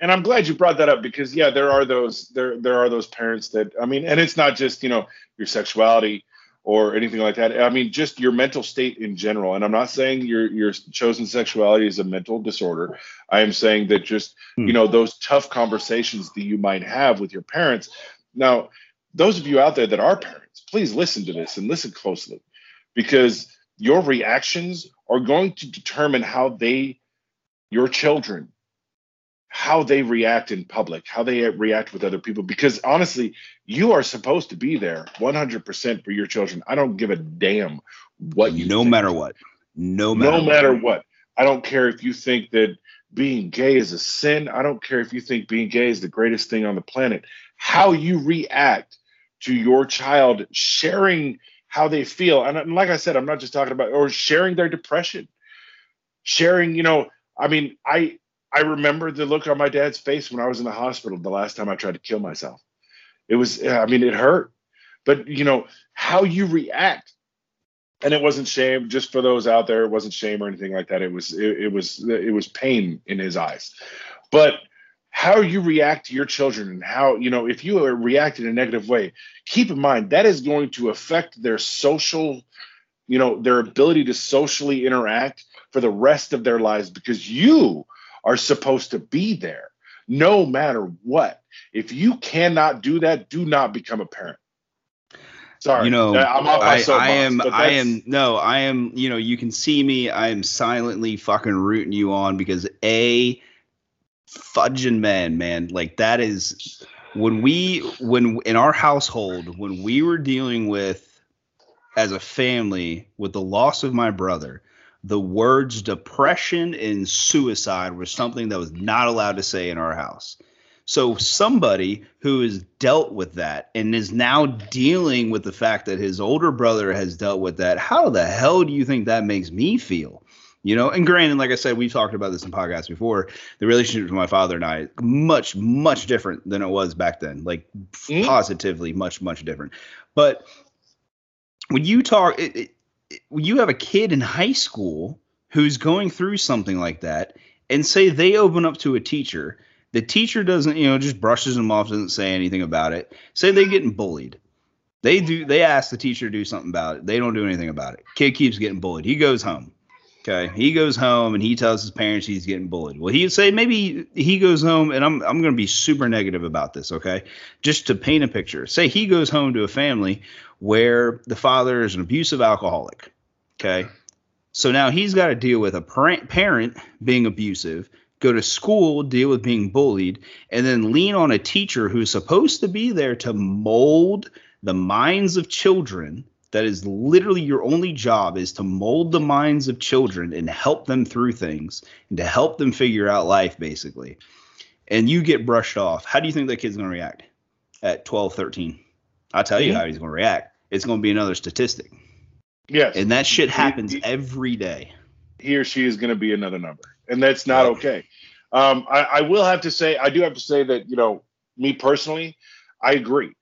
And I'm glad you brought that up because yeah, there are those there there are those parents that I mean, and it's not just, you know, your sexuality or anything like that. I mean, just your mental state in general. And I'm not saying your your chosen sexuality is a mental disorder. I am saying that just, hmm. you know, those tough conversations that you might have with your parents. Now, those of you out there that are parents, please listen to this and listen closely because your reactions are going to determine how they, your children, how they react in public, how they react with other people. Because honestly, you are supposed to be there 100% for your children. I don't give a damn what you No think. matter what. No matter no what. matter what. I don't care if you think that being gay is a sin. I don't care if you think being gay is the greatest thing on the planet. How you react to your child sharing how they feel. And, and like I said, I'm not just talking about or sharing their depression. Sharing, you know, I mean, I I remember the look on my dad's face when I was in the hospital the last time I tried to kill myself. It was, I mean, it hurt. But you know, how you react. And it wasn't shame, just for those out there, it wasn't shame or anything like that. It was it, it was it was pain in his eyes. But how you react to your children and how you know if you react in a negative way keep in mind that is going to affect their social you know their ability to socially interact for the rest of their lives because you are supposed to be there no matter what if you cannot do that do not become a parent Sorry, you know, I'm off my I, I am, I am, no, I am, you know, you can see me. I am silently fucking rooting you on because a, fudging man, man. Like that is when we when in our household when we were dealing with as a family with the loss of my brother, the words depression and suicide were something that was not allowed to say in our house. So somebody who has dealt with that and is now dealing with the fact that his older brother has dealt with that, how the hell do you think that makes me feel? You know, and granted, like I said, we've talked about this in podcasts before. The relationship with my father and I much, much different than it was back then. Like mm-hmm. positively, much, much different. But when you talk, it, it, you have a kid in high school who's going through something like that, and say they open up to a teacher The teacher doesn't, you know, just brushes them off, doesn't say anything about it. Say they're getting bullied. They do. They ask the teacher to do something about it. They don't do anything about it. Kid keeps getting bullied. He goes home. Okay, he goes home and he tells his parents he's getting bullied. Well, he'd say maybe he goes home, and I'm I'm going to be super negative about this. Okay, just to paint a picture. Say he goes home to a family where the father is an abusive alcoholic. Okay, so now he's got to deal with a parent parent being abusive, go to school, deal with being bullied, and then lean on a teacher who's supposed to be there to mold the minds of children. That is literally your only job is to mold the minds of children and help them through things and to help them figure out life basically. And you get brushed off. How do you think that kid's going to react at 12 13 i'll tell you how he's going to react it's going to be another statistic. Yes. And that shit happens he, he, every day. he or she is going to be another number and that's not okay. Um, I, I will have to say i do have to say that you know me personally i agree.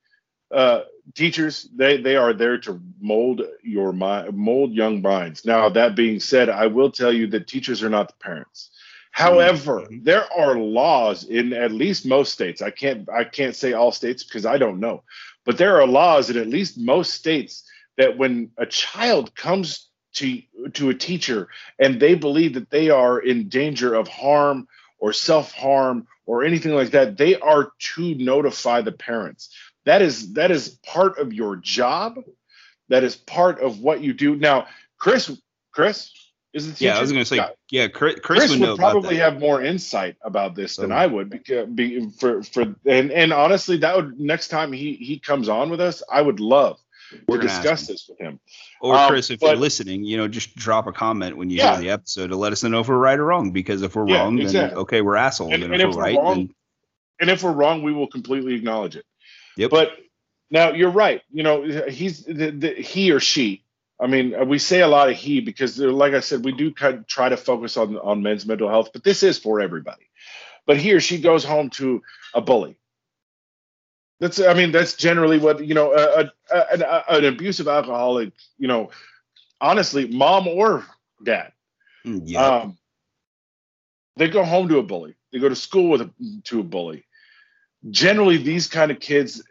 Uh, teachers they they are there to mold your mind mold young minds. Now that being said i will tell you that teachers are not the parents. However mm-hmm. there are laws in at least most states. I can't i can't say all states because i don't know but there are laws in at least most states that when a child comes to to a teacher and they believe that they are in danger of harm or self-harm or anything like that they are to notify the parents that is that is part of your job. That is part of what you do. Now, Chris, Chris is the teacher. Yeah, I was going to say, yeah, yeah Chris, Chris, Chris would, would probably have more insight about this so, than I would because be, for for and and honestly, that would next time he he comes on with us, I would love to discuss this with him. Or um, Chris, if but, you're listening, you know, just drop a comment when you yeah. hear the episode to let us know if we're right or wrong. Because if we're yeah, wrong, exactly. then okay, we're assholes. And, and, and if, if, we're, right, wrong, then and if we're wrong, we will completely acknowledge it. Yep. But now you're right. You know, he's the, the, he or she. I mean, we say a lot of he because, like I said, we do kind of try to focus on on men's mental health, but this is for everybody. But he or she goes home to a bully. That's, I mean, that's generally what you know. A, a, an, a, an abusive alcoholic, you know, honestly, mom or dad. Mm, yeah. Um, they go home to a bully. They go to school with a, to a bully. Generally, these kind of kids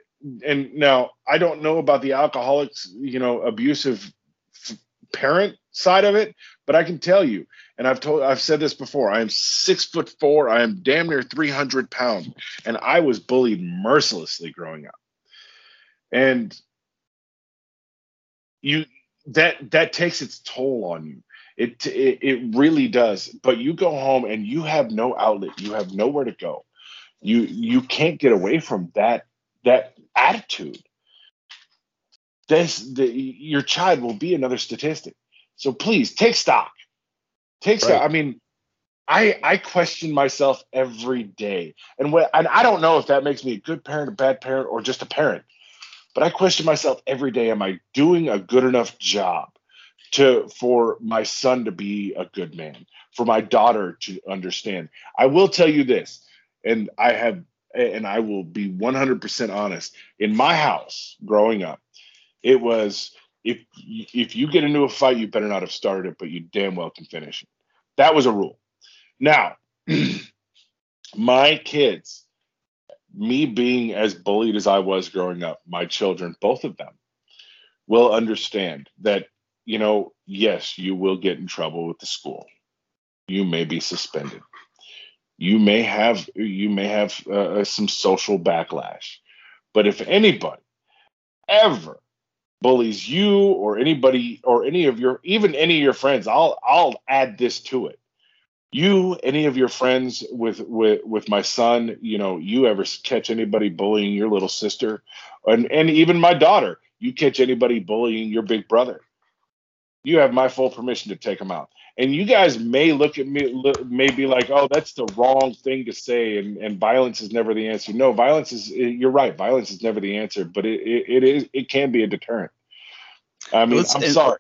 and now I don't know about the alcoholics, you know, abusive parent side of it, but I can tell you, and I've told, I've said this before. I am six foot four. I am damn near three hundred pounds, and I was bullied mercilessly growing up. And you that that takes its toll on you. It, it it really does. But you go home and you have no outlet. You have nowhere to go. You you can't get away from that that attitude, this the, your child will be another statistic. So please take stock. Take stock. Right. I mean, I I question myself every day, and what and I don't know if that makes me a good parent, a bad parent, or just a parent. But I question myself every day: Am I doing a good enough job to for my son to be a good man, for my daughter to understand? I will tell you this, and I have and I will be 100% honest. In my house growing up, it was if if you get into a fight, you better not have started it, but you damn well can finish it. That was a rule. Now, my kids, me being as bullied as I was growing up, my children, both of them, will understand that, you know, yes, you will get in trouble with the school. You may be suspended you may have you may have uh, some social backlash but if anybody ever bullies you or anybody or any of your even any of your friends i'll i'll add this to it. You any of your friends with with with my son you know you ever catch anybody bullying your little sister? And and even my daughter you catch anybody bullying your big brother you have my full permission to take them out. And you guys may look at me look, may be like oh that's the wrong thing to say and, and violence is never the answer. No violence is you're right violence is never the answer but it, it, it is it can be a deterrent. I mean let's, i'm sorry.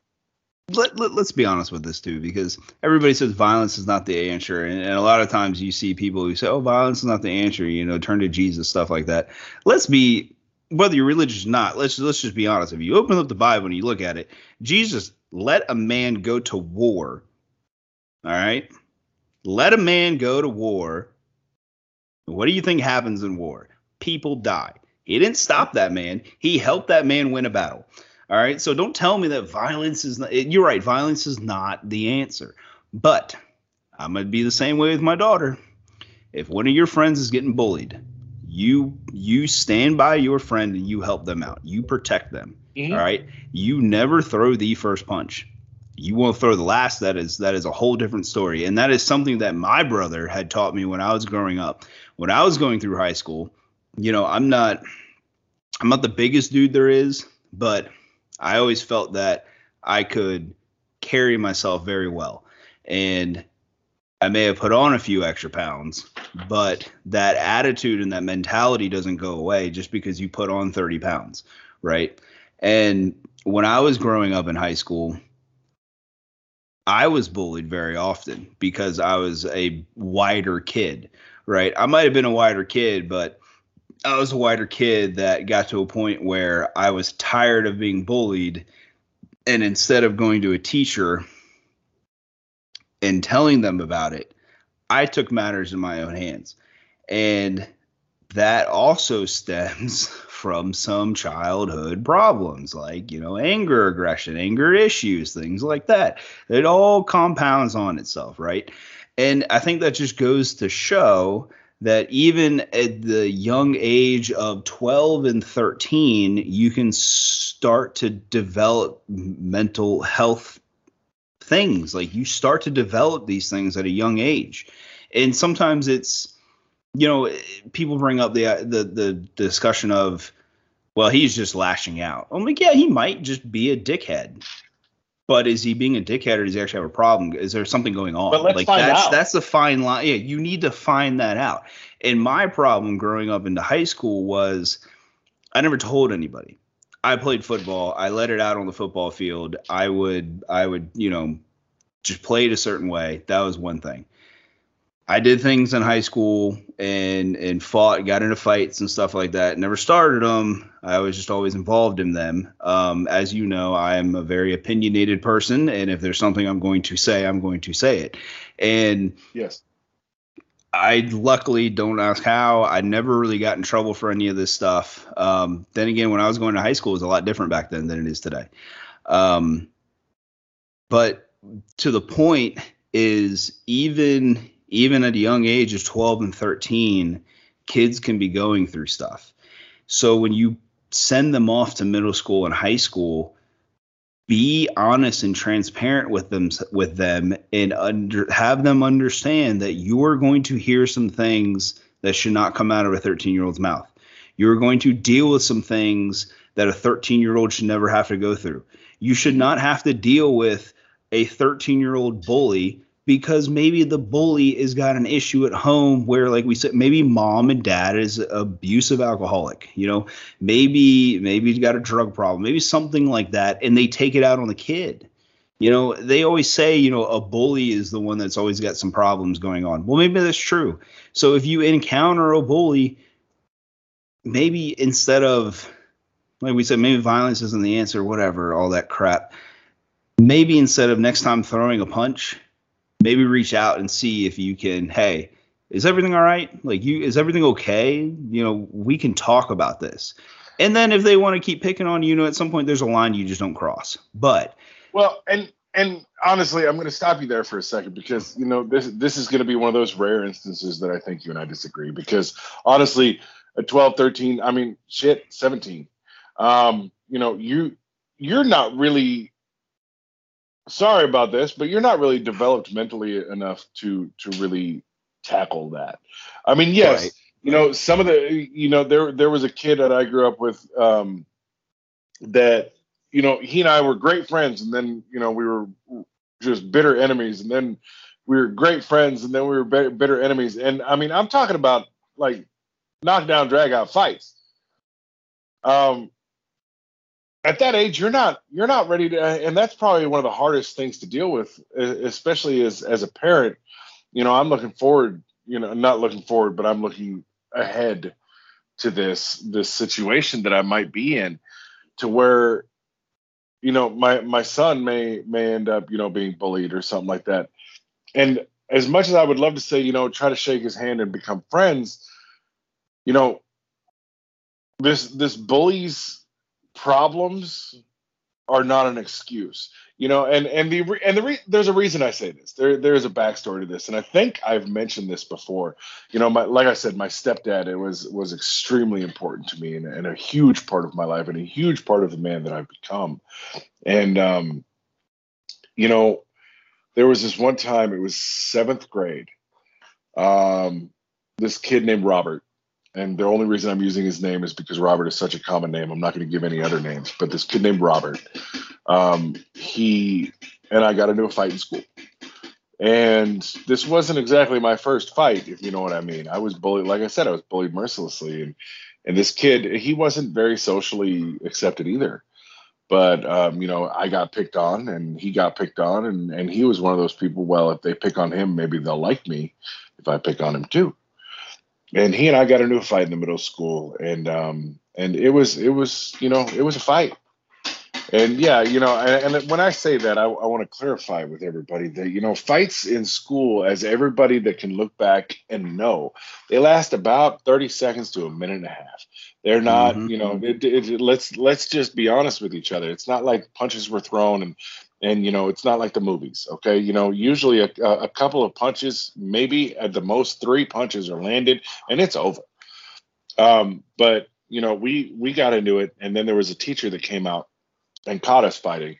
Let, let, us be honest with this too because everybody says violence is not the answer and, and a lot of times you see people who say oh violence is not the answer you know turn to jesus stuff like that. Let's be whether you're religious or not let's let's just be honest if you open up the bible and you look at it jesus let a man go to war all right. Let a man go to war What do you think happens in war? People die. He didn't stop that man. He helped that man win a battle. All right. So don't tell me that violence is not, you're right. Violence is not the answer. But I'm to be the same way with my daughter. If one of your friends is getting bullied, you you stand by your friend and you help them out. You protect them. Mm-hmm. All right. You never throw the first punch. You won't throw the last. That is that is a whole different story. And that is something that my brother had taught me when I was growing up. When I was going through high school, you know, I'm not I'm not the biggest dude there is, but I always felt that I could carry myself very well. And I may have put on a few extra pounds, but that attitude and that mentality doesn't go away just because you put on 30 pounds, right? And when I was growing up in high school, I was bullied very often because I was a wider kid, right? I might have been a wider kid, but I was a wider kid that got to a point where I was tired of being bullied. And instead of going to a teacher and telling them about it, I took matters in my own hands. And that also stems from some childhood problems like, you know, anger aggression, anger issues, things like that. It all compounds on itself, right? And I think that just goes to show that even at the young age of 12 and 13, you can start to develop mental health things. Like you start to develop these things at a young age. And sometimes it's, you know, people bring up the the the discussion of, well, he's just lashing out. I'm like, yeah, he might just be a dickhead. But is he being a dickhead or does he actually have a problem? Is there something going on? But let's like find that's out. that's the fine line. Yeah, you need to find that out. And my problem growing up into high school was I never told anybody. I played football. I let it out on the football field. I would I would, you know, just play it a certain way. That was one thing. I did things in high school and and fought, got into fights and stuff like that. Never started them. I was just always involved in them. Um, as you know, I am a very opinionated person, and if there's something I'm going to say, I'm going to say it. And yes, I luckily don't ask how. I never really got in trouble for any of this stuff. Um, then again, when I was going to high school, it was a lot different back then than it is today. Um, but to the point is even even at a young age of 12 and 13, kids can be going through stuff. So when you send them off to middle school and high school, be honest and transparent with them with them and under, have them understand that you are going to hear some things that should not come out of a 13 year old's mouth. You're going to deal with some things that a 13 year old should never have to go through. You should not have to deal with a 13 year old bully because maybe the bully has got an issue at home where like we said maybe mom and dad is abusive alcoholic you know? Maybe maybe he's got a drug problem maybe something like that and they take it out on the kid. You know they always say you know a bully is the one that's always got some problems going on. Well maybe that's true. So if you encounter a bully maybe instead of like we said maybe violence isn't the answer whatever all that crap maybe instead of next time throwing a punch maybe reach out and see if you can hey is everything all right? Like you is everything okay? You know we can talk about this. And then if they want to keep picking on you, you know at some point there's a line you just don't cross. But well and and honestly i'm going to stop you there for a second because you know this this is going to be one of those rare instances that i think you and i disagree because honestly at 12 13 i mean shit 17 um you know you you're not really sorry about this, but you're not really developed mentally enough to to really tackle that. I mean, yes, right. you know, some of the you know, there there was a kid that I grew up with um that you know, he and I were great friends and then, you know, we were just bitter enemies and then we were great friends and then we were bitter enemies and I mean, I'm talking about like knockdown drag out fights. Um at that age you're not you're not ready to and that's probably one of the hardest things to deal with especially as as a parent. You know i'm looking forward you know not looking forward but i'm looking ahead to this this situation that i might be in to where you know my my son may may end up you know being bullied or something like that. And as much as i would love to say you know try to shake his hand and become friends you know, this this bully's problems are not an excuse you know and and the and the re- there's a reason i say this. There there's a backstory to this and i think i've mentioned this before. You know my like i said my stepdad it was was extremely important to me and, and a huge part of my life and a huge part of the man that i've become. And um you know there was this one time it was seventh grade um this kid named robert and the only reason I'm using his name is because Robert is such a common name. I'm not going to give any other names, but this kid named Robert, um, he and I got into a fight in school. And this wasn't exactly my first fight, if you know what I mean. I was bullied, like I said, I was bullied mercilessly, and and this kid, he wasn't very socially accepted either. But um, you know, I got picked on, and he got picked on, and and he was one of those people. Well, if they pick on him, maybe they'll like me if I pick on him too and he and I got into a fight in the middle school, and um, and it was it was you know it was a fight, and yeah you know and, and when I say that I, I want to clarify with everybody that you know fights in school, as everybody that can look back and know, they last about thirty seconds to a minute and a half. They're not, mm-hmm. you know, it, it, let's let's just be honest with each other. It's not like punches were thrown and and you know it's not like the movies okay? You know usually a, a couple of punches maybe at the most three punches are landed and it's over. Um, but you know we we got into it and then there was a teacher that came out and caught us fighting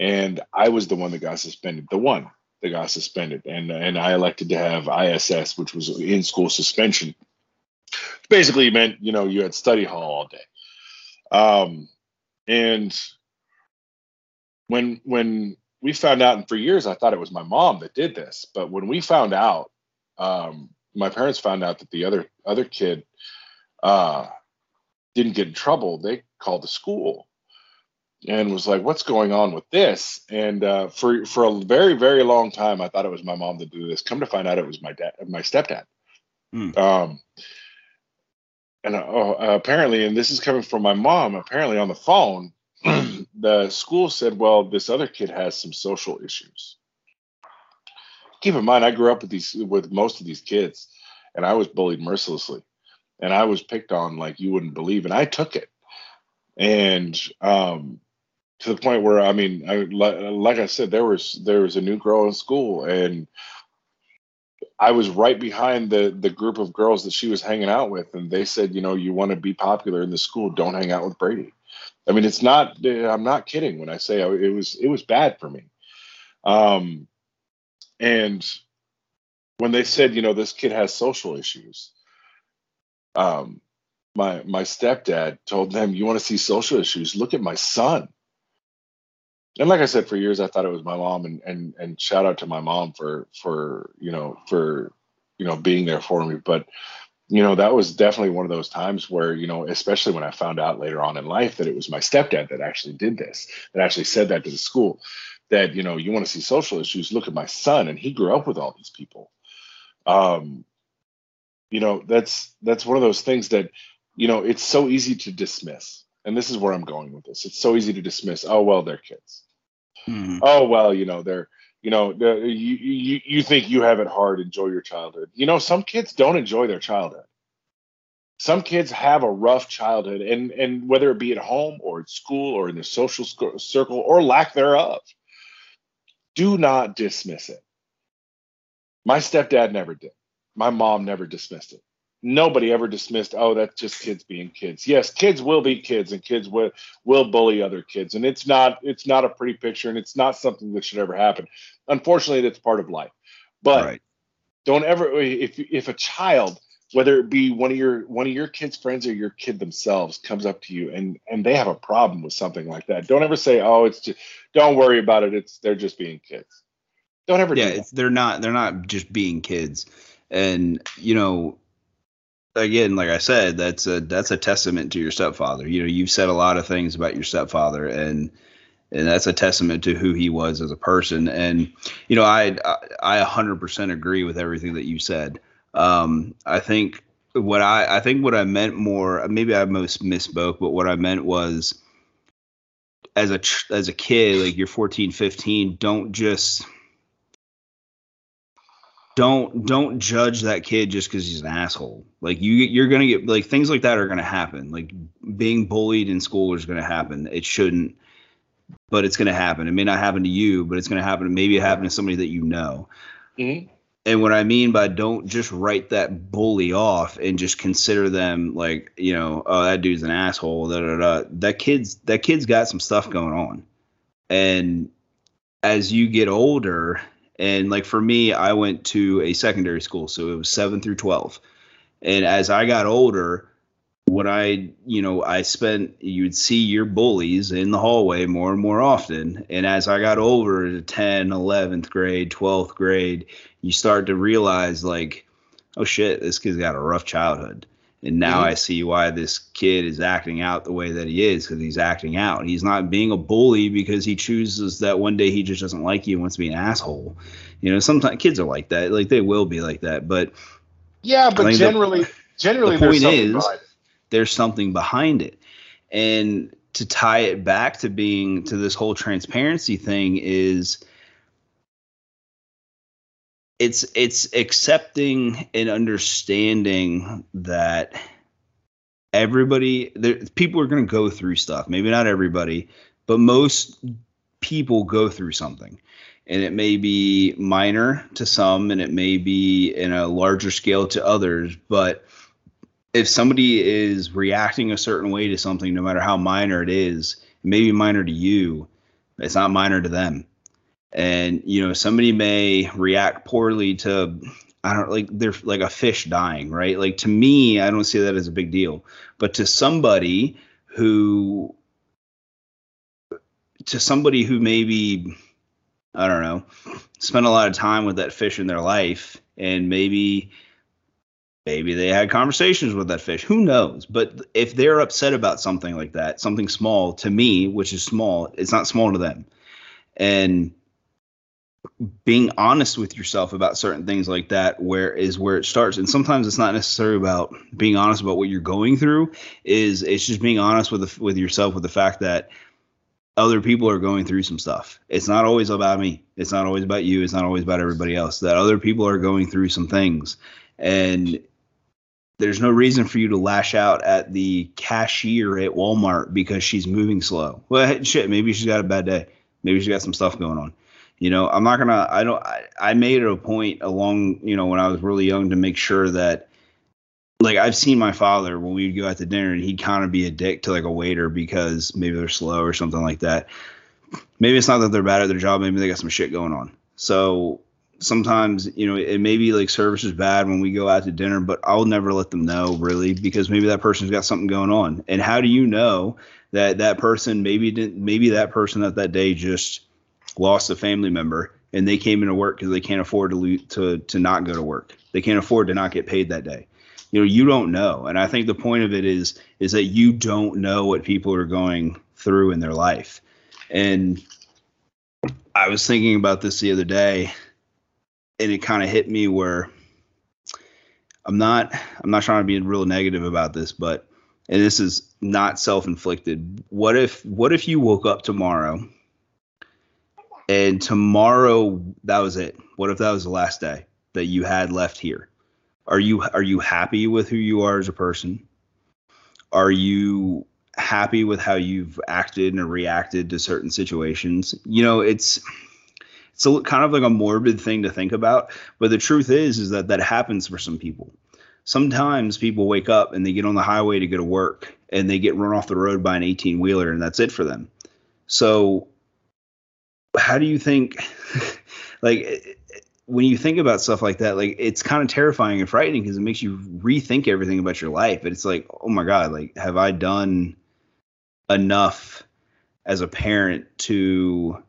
and i was the one that got suspended the one that got suspended and and i elected to have iss which was in school suspension. Basically meant you know you had study hall all day. Um, and when when we found out, and for years I thought it was my mom that did this, but when we found out, um, my parents found out that the other other kid uh, didn't get in trouble. They called the school and was like, "What's going on with this?" And uh, for for a very very long time, I thought it was my mom that did this. Come to find out, it was my dad, my stepdad. Mm. Um, and uh, apparently, and this is coming from my mom. Apparently, on the phone, the school said, well, this other kid has some social issues. Keep in mind, I grew up with these with most of these kids, and I was bullied mercilessly, and I was picked on like you wouldn't believe, and I took it, and um, to the point where I mean, I, like I said, there was there was a new girl in school, and I was right behind the the group of girls that she was hanging out with, and they said, you know, you want to be popular in the school, don't hang out with Brady. I mean, it's not. I'm not kidding when I say it was. It was bad for me. Um, and when they said, you know, this kid has social issues, um, my my stepdad told them, "You want to see social issues? Look at my son." And like I said, for years I thought it was my mom, and and and shout out to my mom for for you know for you know being there for me. But you know, that was definitely one of those times where, you know, especially when I found out later on in life that it was my stepdad that actually did this, that actually said that to the school, that, you know, you want to see social issues, look at my son. And he grew up with all these people. Um, you know, that's that's one of those things that, you know, it's so easy to dismiss. And this is where I'm going with this. It's so easy to dismiss, oh well, they're kids. Mm-hmm. Oh well, you know, they're you know the, you, you you think you have it hard enjoy your childhood. You know some kids don't enjoy their childhood. Some kids have a rough childhood and and whether it be at home or at school or in the social circle or lack thereof do not dismiss it. My stepdad never did. My mom never dismissed it nobody ever dismissed oh that's just kids being kids. Yes kids will be kids and kids will will bully other kids. And it's not it's not a pretty picture and it's not something that should ever happen. Unfortunately that's part of life. But right. don't ever if if a child whether it be one of your one of your kids friends or your kid themselves comes up to you and and they have a problem with something like that don't ever say oh it's just don't worry about it. It's they're just being kids. Don't ever yeah do it's, they're not they're not just being kids. And you know again, like I said, that's a that's a testament to your stepfather. You know, you've said a lot of things about your stepfather, and and that's a testament to who he was as a person. And you know, I I 100% agree with everything that you said. Um, I think what I I think what I meant more, maybe I most misspoke, but what I meant was as a as a kid, like you're 14, 15, don't just don't don't judge that kid just because he's an asshole. Like you you're gonna get like things like that are gonna happen. Like being bullied in school is gonna happen. It shouldn't, but it's gonna happen. It may not happen to you, but it's gonna happen. Maybe it happened to somebody that you know. Mhm. And what I mean by don't just write that bully off and just consider them like you know oh that dude's an asshole da da da. That kid's that kid's got some stuff going on, and as you get older and like for me i went to a secondary school so it was 7 through 12 and as i got older when i you know i spent you'd see your bullies in the hallway more and more often. And as i got older to 10 11th grade 12th grade you start to realize like oh shit this kid's got a rough childhood and now Mhm. I see why this kid is acting out the way that he is because he's acting out. He's not being a bully because he chooses that one day he just doesn't like you and wants to be an asshole. You know, sometimes kids are like that. Like they will be like that, but Yeah, but think the- generally, generally, the point something is- there's something behind it. And to tie it back to being to this whole transparency thing is it's it's accepting and understanding that everybody there people are going to go through stuff. Maybe not everybody but most people go through something. And it may be minor to some and it may be in a larger scale to others but if somebody is reacting a certain way to something no matter how minor it is it may be minor to you it's not minor to them and you know somebody may react poorly to i don't like they're like a fish dying right? Like to me i don't see that as a big deal. But to somebody who to somebody who maybe i don't know spent a lot of time with that fish in their life and maybe maybe they had conversations with that fish. Who knows? But if they're upset about something like that something small to me which is small it's not small to them. And being honest with yourself about certain things like that where is where it starts. And sometimes it's not necessarily about being honest about what you're going through. Is it's just being honest with the, with yourself with the fact that other people are going through some stuff. It's not always about me. It's not always about you. It's not always about everybody else. That other people are going through some things. And there's no reason for you to lash out at the cashier at Walmart because she's moving slow. Well, shit, maybe she's got a bad day. Maybe she's got some stuff going on. You know, I'm not gonna. I don't. I, I made it a point along. You know, when I was really young to make sure that, like, I've seen my father when we'd go out to dinner and he'd kind of be a dick to like a waiter because maybe they're slow or something like that. Maybe it's not that they're bad at their job. Maybe they got some shit going on. So sometimes you know it may be like service is bad when we go out to dinner but i'll never let them know really because maybe that person's got something going on and how do you know that that person maybe didn't maybe that person that that day just lost a family member and they came into work because they can't afford to lo- to to not go to work. They can't afford to not get paid that day. You know you don't know. And i think the point of it is is that you don't know what people are going through in their life. And i was thinking about this the other day and it kind of hit me where I'm not I'm not trying to be real negative about this, but and this is not self-inflicted. What if what if you woke up tomorrow and tomorrow that was it? What if that was the last day that you had left here? Are you are you happy with who you are as a person? Are you happy with how you've acted and reacted to certain situations? You know, it's it's a, kind of like a morbid thing to think about but the truth is is that that happens for some people sometimes people wake up and they get on the highway to go to work and they get run off the road by an 18 wheeler and that's it for them so how do you think like when you think about stuff like that like it's kind of terrifying and frightening because it makes you rethink everything about your life but it's like oh my god like have i done enough as a parent to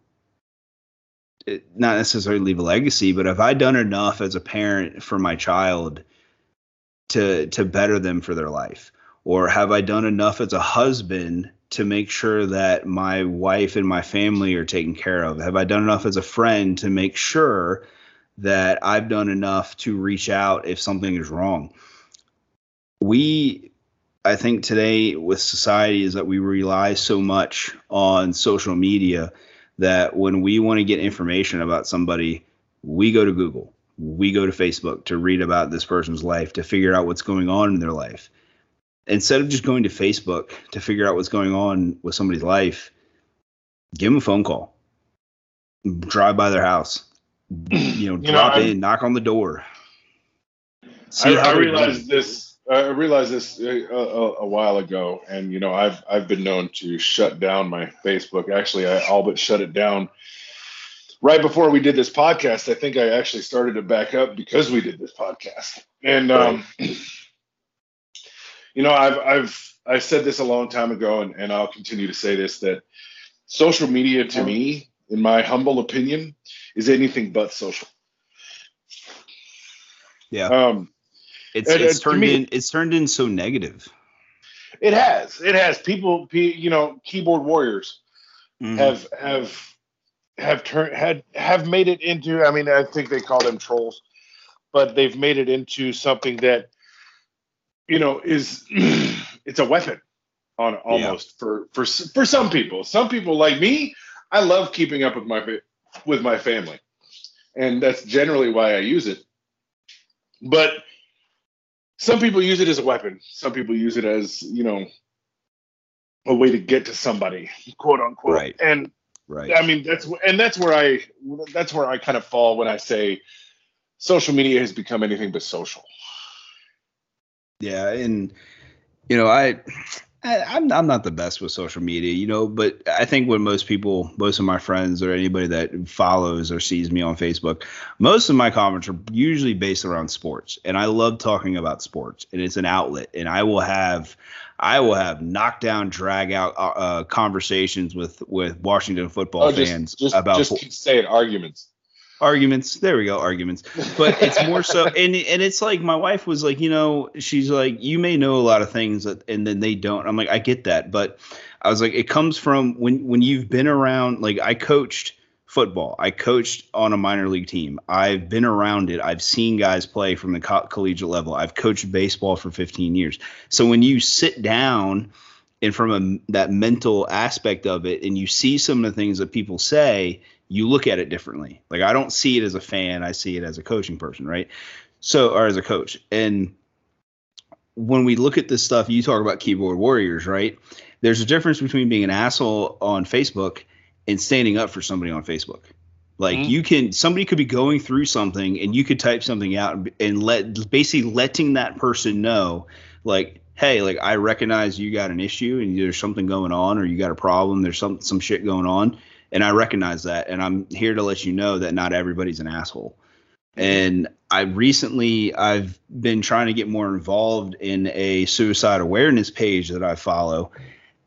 eh, not necessarily leave a legacy, but have I done enough as a parent for my child to to better them for their life? Or have I done enough as a husband to make sure that my wife and my family are taken care of? Have I done enough as a friend to make sure that I've done enough to reach out if something is wrong? We I think today with society is that we rely so much on social media that when we want to get information about somebody, we go to Google. we go to Facebook to read about this person's life, to figure out what's going on in their life. Instead of just going to Facebook to figure out what's going on with somebody's life, give them a phone call, drive by their house, you know, You drop know, in, knock on the door. I, how I realized doing. this. I realized this a, a, a while ago, and you know, I've I've been known to shut down my Facebook. Actually, I all but shut it down right before we did this podcast. I think I actually started to back up because we did this podcast. And um, you know, I've I've I said this a long time ago, and, and I'll continue to say this that social media to me, in my humble opinion, is anything but social. Yeah, Um, it's and- it's and turned me- in it's turned in so negative. It has. It has. People, you know, keyboard warriors Mhm. have have have turned had have made it into. I mean, I think they call them trolls, but they've made it into something that you know is it's a weapon on almost for for for some people. Some people like me, I love keeping up with my with my family, and that's generally why I use it. But some people use it as a weapon. Some people use it as you know a way to get to somebody, quote unquote. Right. And right. I mean that's and that's where I that's where I kind of fall when I say social media has become anything but social. Yeah, and you know, I, I I'm I'm not the best with social media, you know, but I think when most people, most of my friends or anybody that follows or sees me on Facebook, most of my comments are usually based around sports, and I love talking about sports, and it's an outlet, and I will have. I will have knockdown, drag out uh, uh, conversations with with Washington football Oh, just fans just about just keep saying arguments. Arguments. There we go arguments. But it's more so and and it's like my wife was like you know she's like you may know a lot of things that, and then they don't. I'm like i get that. But i was like it comes from when when you've been around like i coached football. I coached on a minor league team. I've been around it. I've seen guys play from the co- collegiate level. I've coached baseball for 15 years. So when you sit down and from a, that mental aspect of it and you see some of the things that people say you look at it differently. Like i don't see it as a fan i see it as a coaching person right? So or as a coach. And when we look at this stuff you talk about keyboard warriors right? There's a difference between being an asshole on facebook and standing up for somebody on facebook. Like Mhm. you can somebody could be going through something and you could type something out and, and let basically letting that person know like hey like i recognize you got an issue and there's something going on or you got a problem there's some some shit going on and i recognize that. And i'm here to let you know that not everybody's an asshole. And i recently i've been trying to get more involved in a suicide awareness page that i follow.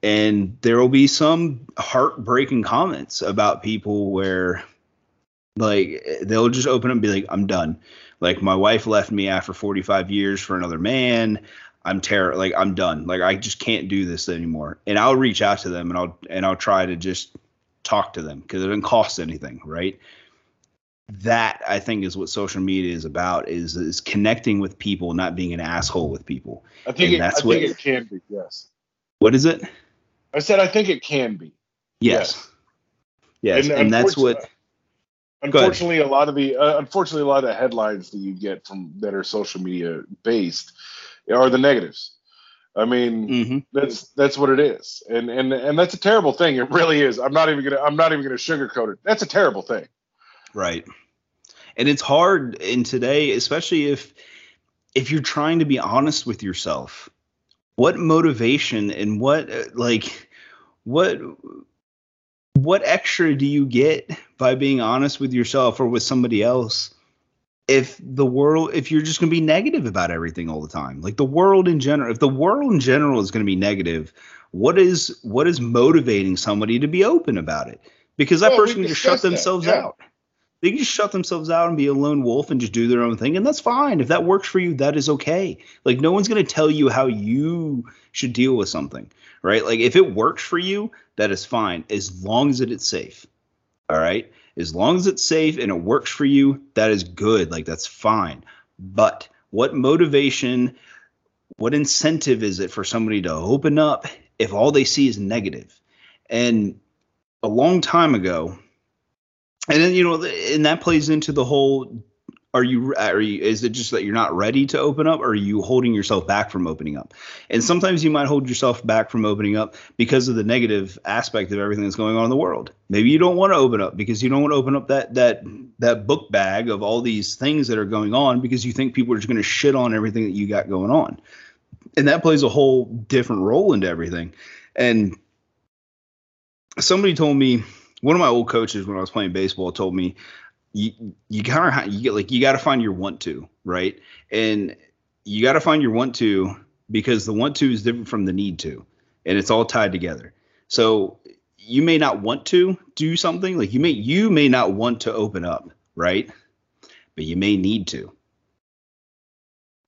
And there will be some heartbreaking comments about people where like they'll just open up and be like i'm done. Like my wife left me after 45 years for another man. I'm terror like i'm done. Like i just can't do this anymore. And i'll reach out to them and i'll and i'll try to just talk to them because it doesn't cost anything right that i think is what social media is about is is connecting with people not being an asshole with people I think And it, that's I what- think it can be. Yes, what is it I said I think it can be. yes yes and, And that's what. Unfortunately, a lot of the uh, unfortunately a lot of the headlines that you get from that are social media based are the negatives. I mean, Mhm. that's that's what it is, and and and that's a terrible thing. It really is. I'm not even gonna I'm not even gonna sugarcoat it. That's a terrible thing. Right. And it's hard in today, especially if if you're trying to be honest with yourself. What motivation and what uh, like what what extra do you get by being honest with yourself or with somebody else if the world if you're just going to be negative about everything all the time like the world in general if the world in general is going to be negative what is what is motivating somebody to be open about it? Because that person can just shut that, themselves yeah. out. They can just shut themselves out and be a lone wolf and just do their own thing and that's fine. If that works for you that is okay. Like no one's going to tell you how you should deal with something right? Like if it works for you that is fine as long as it is safe all right as long as it's safe and it works for you that is good. Like that's fine. But what motivation what incentive is it for somebody to open up if all they see is negative? And a long time ago and then you know and that plays into the whole Are you, are you, is it just that you're not ready to open up or are you holding yourself back from opening up? And sometimes you might hold yourself back from opening up because of the negative aspect of everything that's going on in the world. Maybe you don't want to open up because you don't want to open up that, that, that book bag of all these things that are going on because you think people are just going to shit on everything that you got going on. And that plays a whole different role into everything. And somebody told me, one of my old coaches when I was playing baseball told me you you kind of you get like you got to find your want to right? And you got to find your want to because the want to is different from the need to and it's all tied together. So you may not want to do something like you may you may not want to open up right? But you may need to.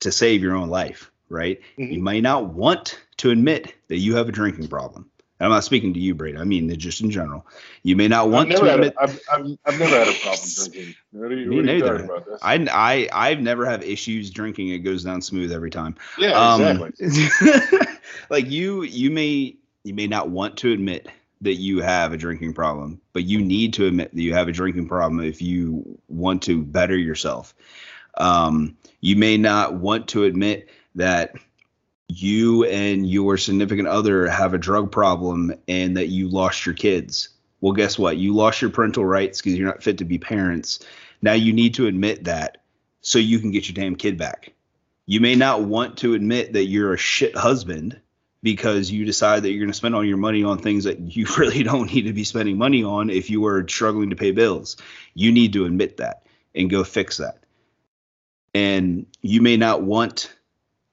To save your own life right? Mm-hmm. you may not want to admit that you have a drinking problem I'm not speaking to you, Brady. I mean just in general. You may not want to admit. A, I've, I've, I've never had a problem drinking. What are you, me what are you talking about this? I, I, I've never have issues drinking. It goes down smooth every time. Yeah, um, exactly. like you, you may, you may not want to admit that you have a drinking problem, but you need to admit that you have a drinking problem if you want to better yourself. Um, you may not want to admit that you and your significant other have a drug problem and that you lost your kids. Well, guess what? You lost your parental rights because you're not fit to be parents. Now you need to admit that so you can get your damn kid back. You may not want to admit that you're a shit husband because you decide that you're going to spend all your money on things that you really don't need to be spending money on if you are struggling to pay bills. You need to admit that and go fix that. And you may not want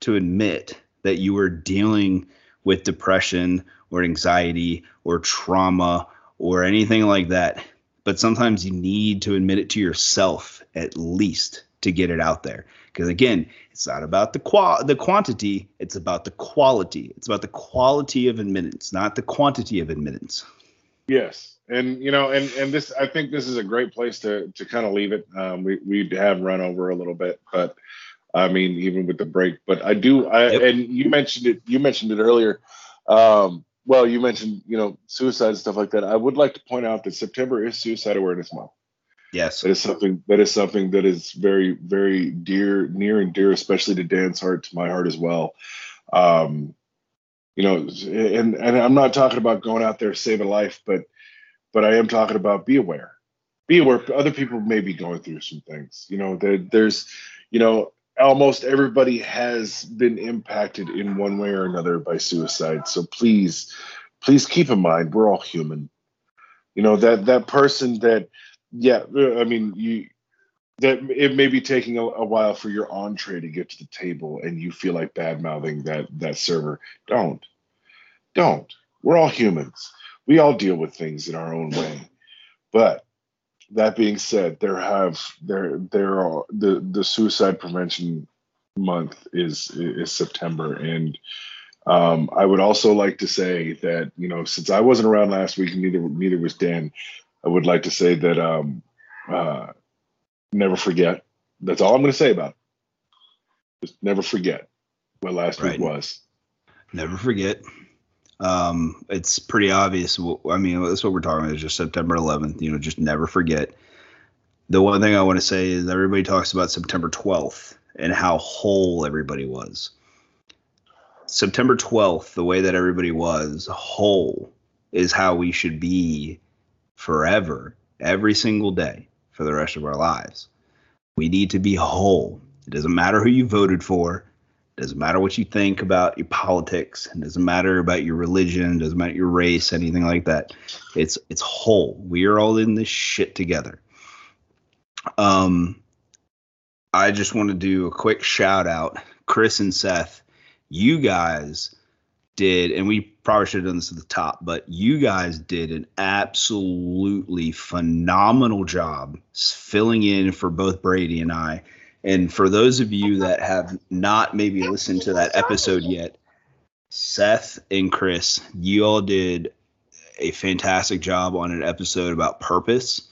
to admit that you were dealing with depression or anxiety or trauma or anything like that. But sometimes you need to admit it to yourself at least to get it out there. Because again, it's not about the qua- the quantity, it's about the quality. It's about the quality of admittance, not the quantity of admittance. Yes. And you know, and and this I think this is a great place to to kind of leave it. Um, we we have run over a little bit, but I mean, even with the break. But I do. I yep. and you mentioned it. You mentioned it earlier. Um, well, you mentioned you know suicide and stuff like that. I would like to point out that September is Suicide Awareness Month. Yes, that is something that is something that is very very dear, near and dear, especially to Dan's heart, to my heart as well. Um, you know, and and I'm not talking about going out there saving life, but but I am talking about be aware, be aware. Other people may be going through some things. You know, there, there's, you know, almost everybody has been impacted in one way or another by suicide. So please, please keep in mind we're all human. You know that that person that, yeah, uh, I mean you that it may be taking a, a while for your entree to get to the table, and you feel like bad mouthing that that server. Don't, don't. We're all humans. We all deal with things in our own way, but that being said, there have there there are the the suicide prevention month is is September, and um, I would also like to say that you know since I wasn't around last week, neither neither was Dan. I would like to say that um, uh, never forget. That's all I'm going to say about it. Just never forget what last right. week was. Never forget. Um, it's pretty obvious. I mean, that's what we're talking about. Is just September 11th. You know, just never forget. The one thing I want to say is everybody talks about September 12th and how whole everybody was. September 12th, the way that everybody was whole, is how we should be forever, every single day for the rest of our lives. We need to be whole. It doesn't matter who you voted for. Doesn't matter what you think about your politics. It doesn't matter about your religion. Doesn't matter your race. Anything like that. It's it's whole. We are all in this shit together. Um, I just want to do a quick shout out, Chris and Seth. You guys did, and we probably should have done this at the top, but you guys did an absolutely phenomenal job filling in for both Brady and I and for those of you that have not maybe listened to that episode yet, Seth and Chris, you all did a fantastic job on an episode about purpose.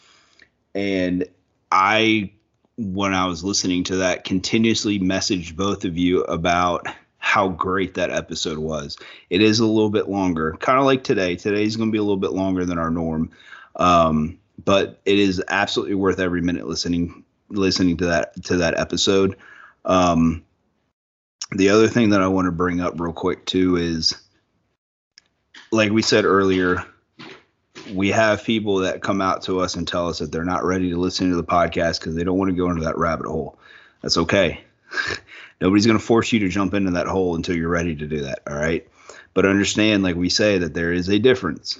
And I, when I was listening to that, continuously messaged both of you about how great that episode was. It is a little bit longer, kind of like today. Today's going to be a little bit longer than our norm. Um, but it is absolutely worth every minute listening listening to that to that episode. Um, the other thing that I want to bring up real quick too is, like we said earlier, we have people that come out to us and tell us that they're not ready to listen to the podcast because they don't want to go into that rabbit hole. That's okay. Nobody's going to force you to jump into that hole until you're ready to do that. All right. But understand, like we say, that there is a difference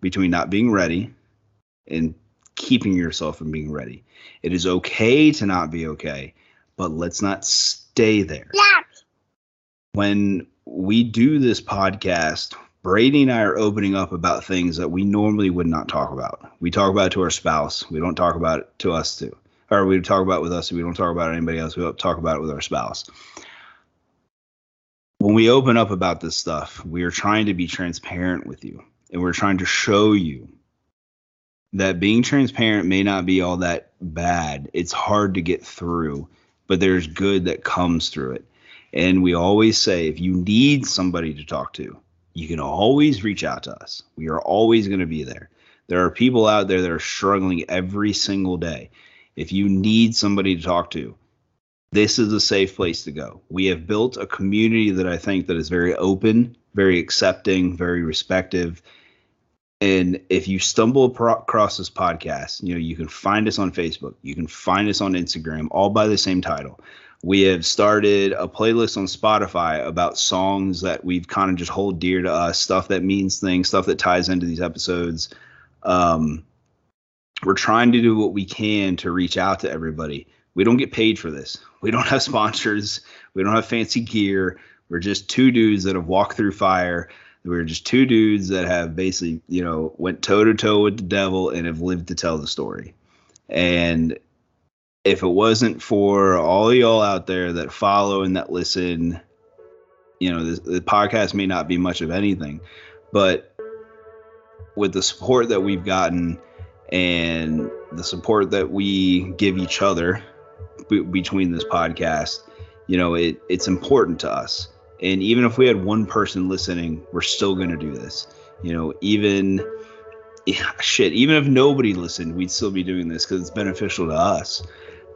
between not being ready and keeping yourself from being ready. It is okay to not be okay, but let's not stay there. Yeah. When we do this podcast, Brady and I are opening up about things that we normally would not talk about. We talk about it to our spouse. We don't talk about it to us too. Or we talk about it with us. We don't talk about anybody else. We don't talk about it with our spouse. When we open up about this stuff, we are trying to be transparent with you. And we're trying to show you that being transparent may not be all that bad. It's hard to get through, but there's good that comes through it. And we always say if you need somebody to talk to, you can always reach out to us. We are always going to be there. There are people out there that are struggling every single day. If you need somebody to talk to, this is a safe place to go. We have built a community that I think that is very open, very accepting, very respectful and if you stumble across this podcast, you know, you can find us on Facebook, you can find us on Instagram, all by the same title. We have started a playlist on Spotify about songs that we've kind of just hold dear to us, stuff that means things, stuff that ties into these episodes. Um, we're trying to do what we can to reach out to everybody. We don't get paid for this. We don't have sponsors. We don't have fancy gear. We're just two dudes that have walked through fire we were just two dudes that have basically, you know, went toe to toe with the devil and have lived to tell the story. And if it wasn't for all y'all out there that follow and that listen, you know, the, the podcast may not be much of anything, but with the support that we've gotten and the support that we give each other b- between this podcast, you know, it, it's important to us. And even if we had one person listening, we're still going to do this. You know, even yeah, shit, even if nobody listened, we'd still be doing this because it's beneficial to us.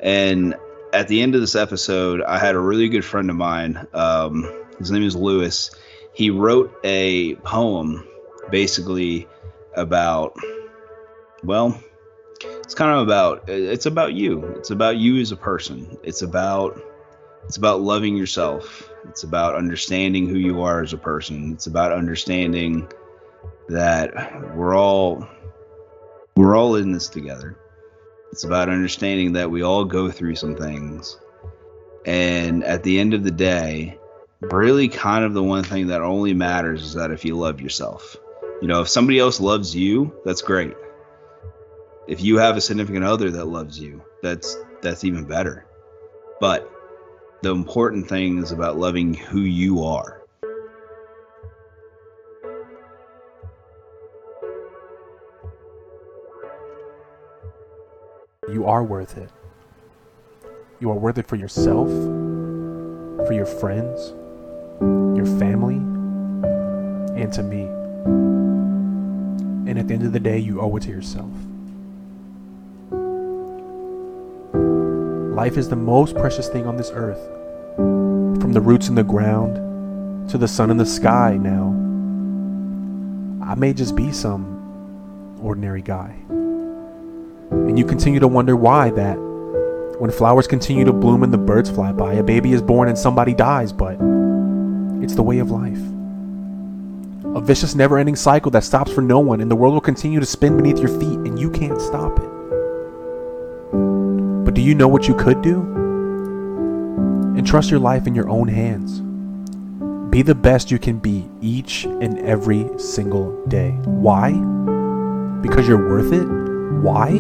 And at the end of this episode, I had a really good friend of mine. Um, his name is Lewis. He wrote a poem basically about, well, it's kind of about, it's about you. It's about you as a person. It's about, it's about loving yourself it's about understanding who you are as a person. It's about understanding that we're all we're all in this together. It's about understanding that we all go through some things. And at the end of the day, really kind of the one thing that only matters is that if you love yourself. You know, if somebody else loves you, that's great. If you have a significant other that loves you, that's that's even better. But the important thing is about loving who you are. You are worth it. You are worth it for yourself, for your friends, your family, and to me. And at the end of the day, you owe it to yourself. Life is the most precious thing on this earth. From the roots in the ground to the sun in the sky now. I may just be some ordinary guy. And you continue to wonder why that when flowers continue to bloom and the birds fly by, a baby is born and somebody dies, but it's the way of life. A vicious, never ending cycle that stops for no one, and the world will continue to spin beneath your feet, and you can't stop it. But do you know what you could do? Entrust your life in your own hands. Be the best you can be each and every single day. Why? Because you're worth it? Why?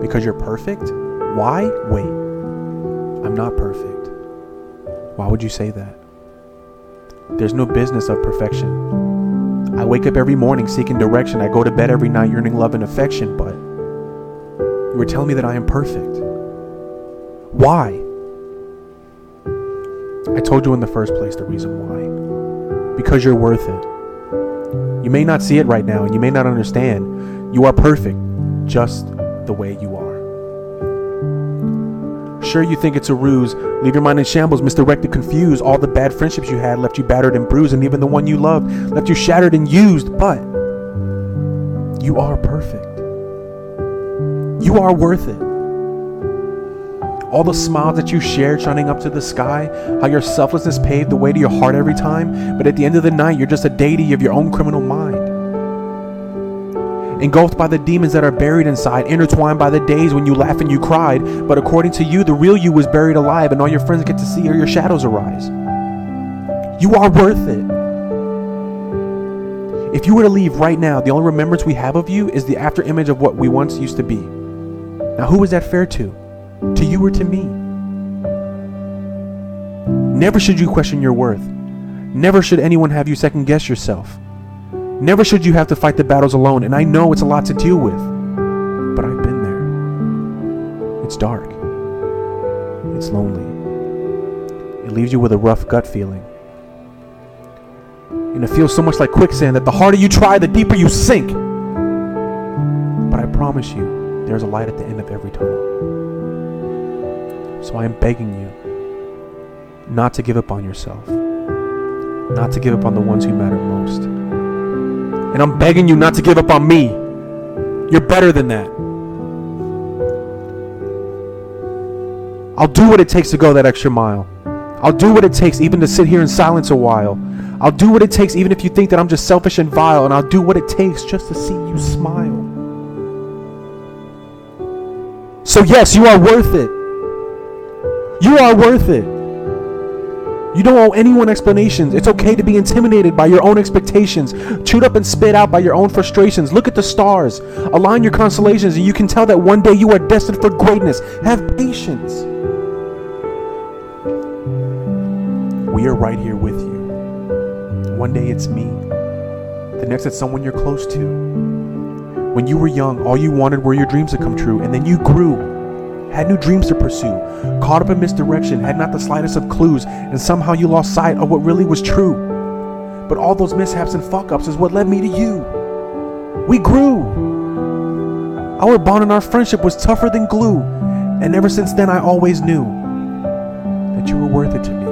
Because you're perfect? Why? Wait. I'm not perfect. Why would you say that? There's no business of perfection. I wake up every morning seeking direction. I go to bed every night yearning love and affection, but you were telling me that I am perfect. Why? I told you in the first place the reason why. Because you're worth it. You may not see it right now and you may not understand. You are perfect just the way you are. Sure, you think it's a ruse. Leave your mind in shambles, misdirected, confused. All the bad friendships you had left you battered and bruised, and even the one you loved left you shattered and used. But you are perfect. You are worth it. All the smiles that you shared shining up to the sky, how your selflessness paved the way to your heart every time, but at the end of the night, you're just a deity of your own criminal mind engulfed by the demons that are buried inside, intertwined by the days when you laughed and you cried. But according to you, the real you was buried alive, and all your friends get to see are your shadows arise. You are worth it. If you were to leave right now, the only remembrance we have of you is the after image of what we once used to be. Now, who is that fair to? To you or to me? Never should you question your worth. Never should anyone have you second guess yourself. Never should you have to fight the battles alone, and I know it's a lot to deal with. But I've been there. It's dark. It's lonely. It leaves you with a rough gut feeling. And it feels so much like quicksand that the harder you try, the deeper you sink. But I promise you, there's a light at the end of every tunnel. So I am begging you not to give up on yourself, not to give up on the ones who matter most. And I'm begging you not to give up on me. You're better than that. I'll do what it takes to go that extra mile. I'll do what it takes even to sit here in silence a while. I'll do what it takes even if you think that I'm just selfish and vile. And I'll do what it takes just to see you smile. So, yes, you are worth it. You are worth it. You don't owe anyone explanations. It's okay to be intimidated by your own expectations, chewed up and spit out by your own frustrations. Look at the stars, align your constellations, and you can tell that one day you are destined for greatness. Have patience. We are right here with you. One day it's me, the next it's someone you're close to. When you were young, all you wanted were your dreams to come true, and then you grew had new dreams to pursue, caught up in misdirection, had not the slightest of clues, and somehow you lost sight of what really was true. But all those mishaps and fuck ups is what led me to you. We grew. Our bond and our friendship was tougher than glue, and ever since then I always knew that you were worth it to me.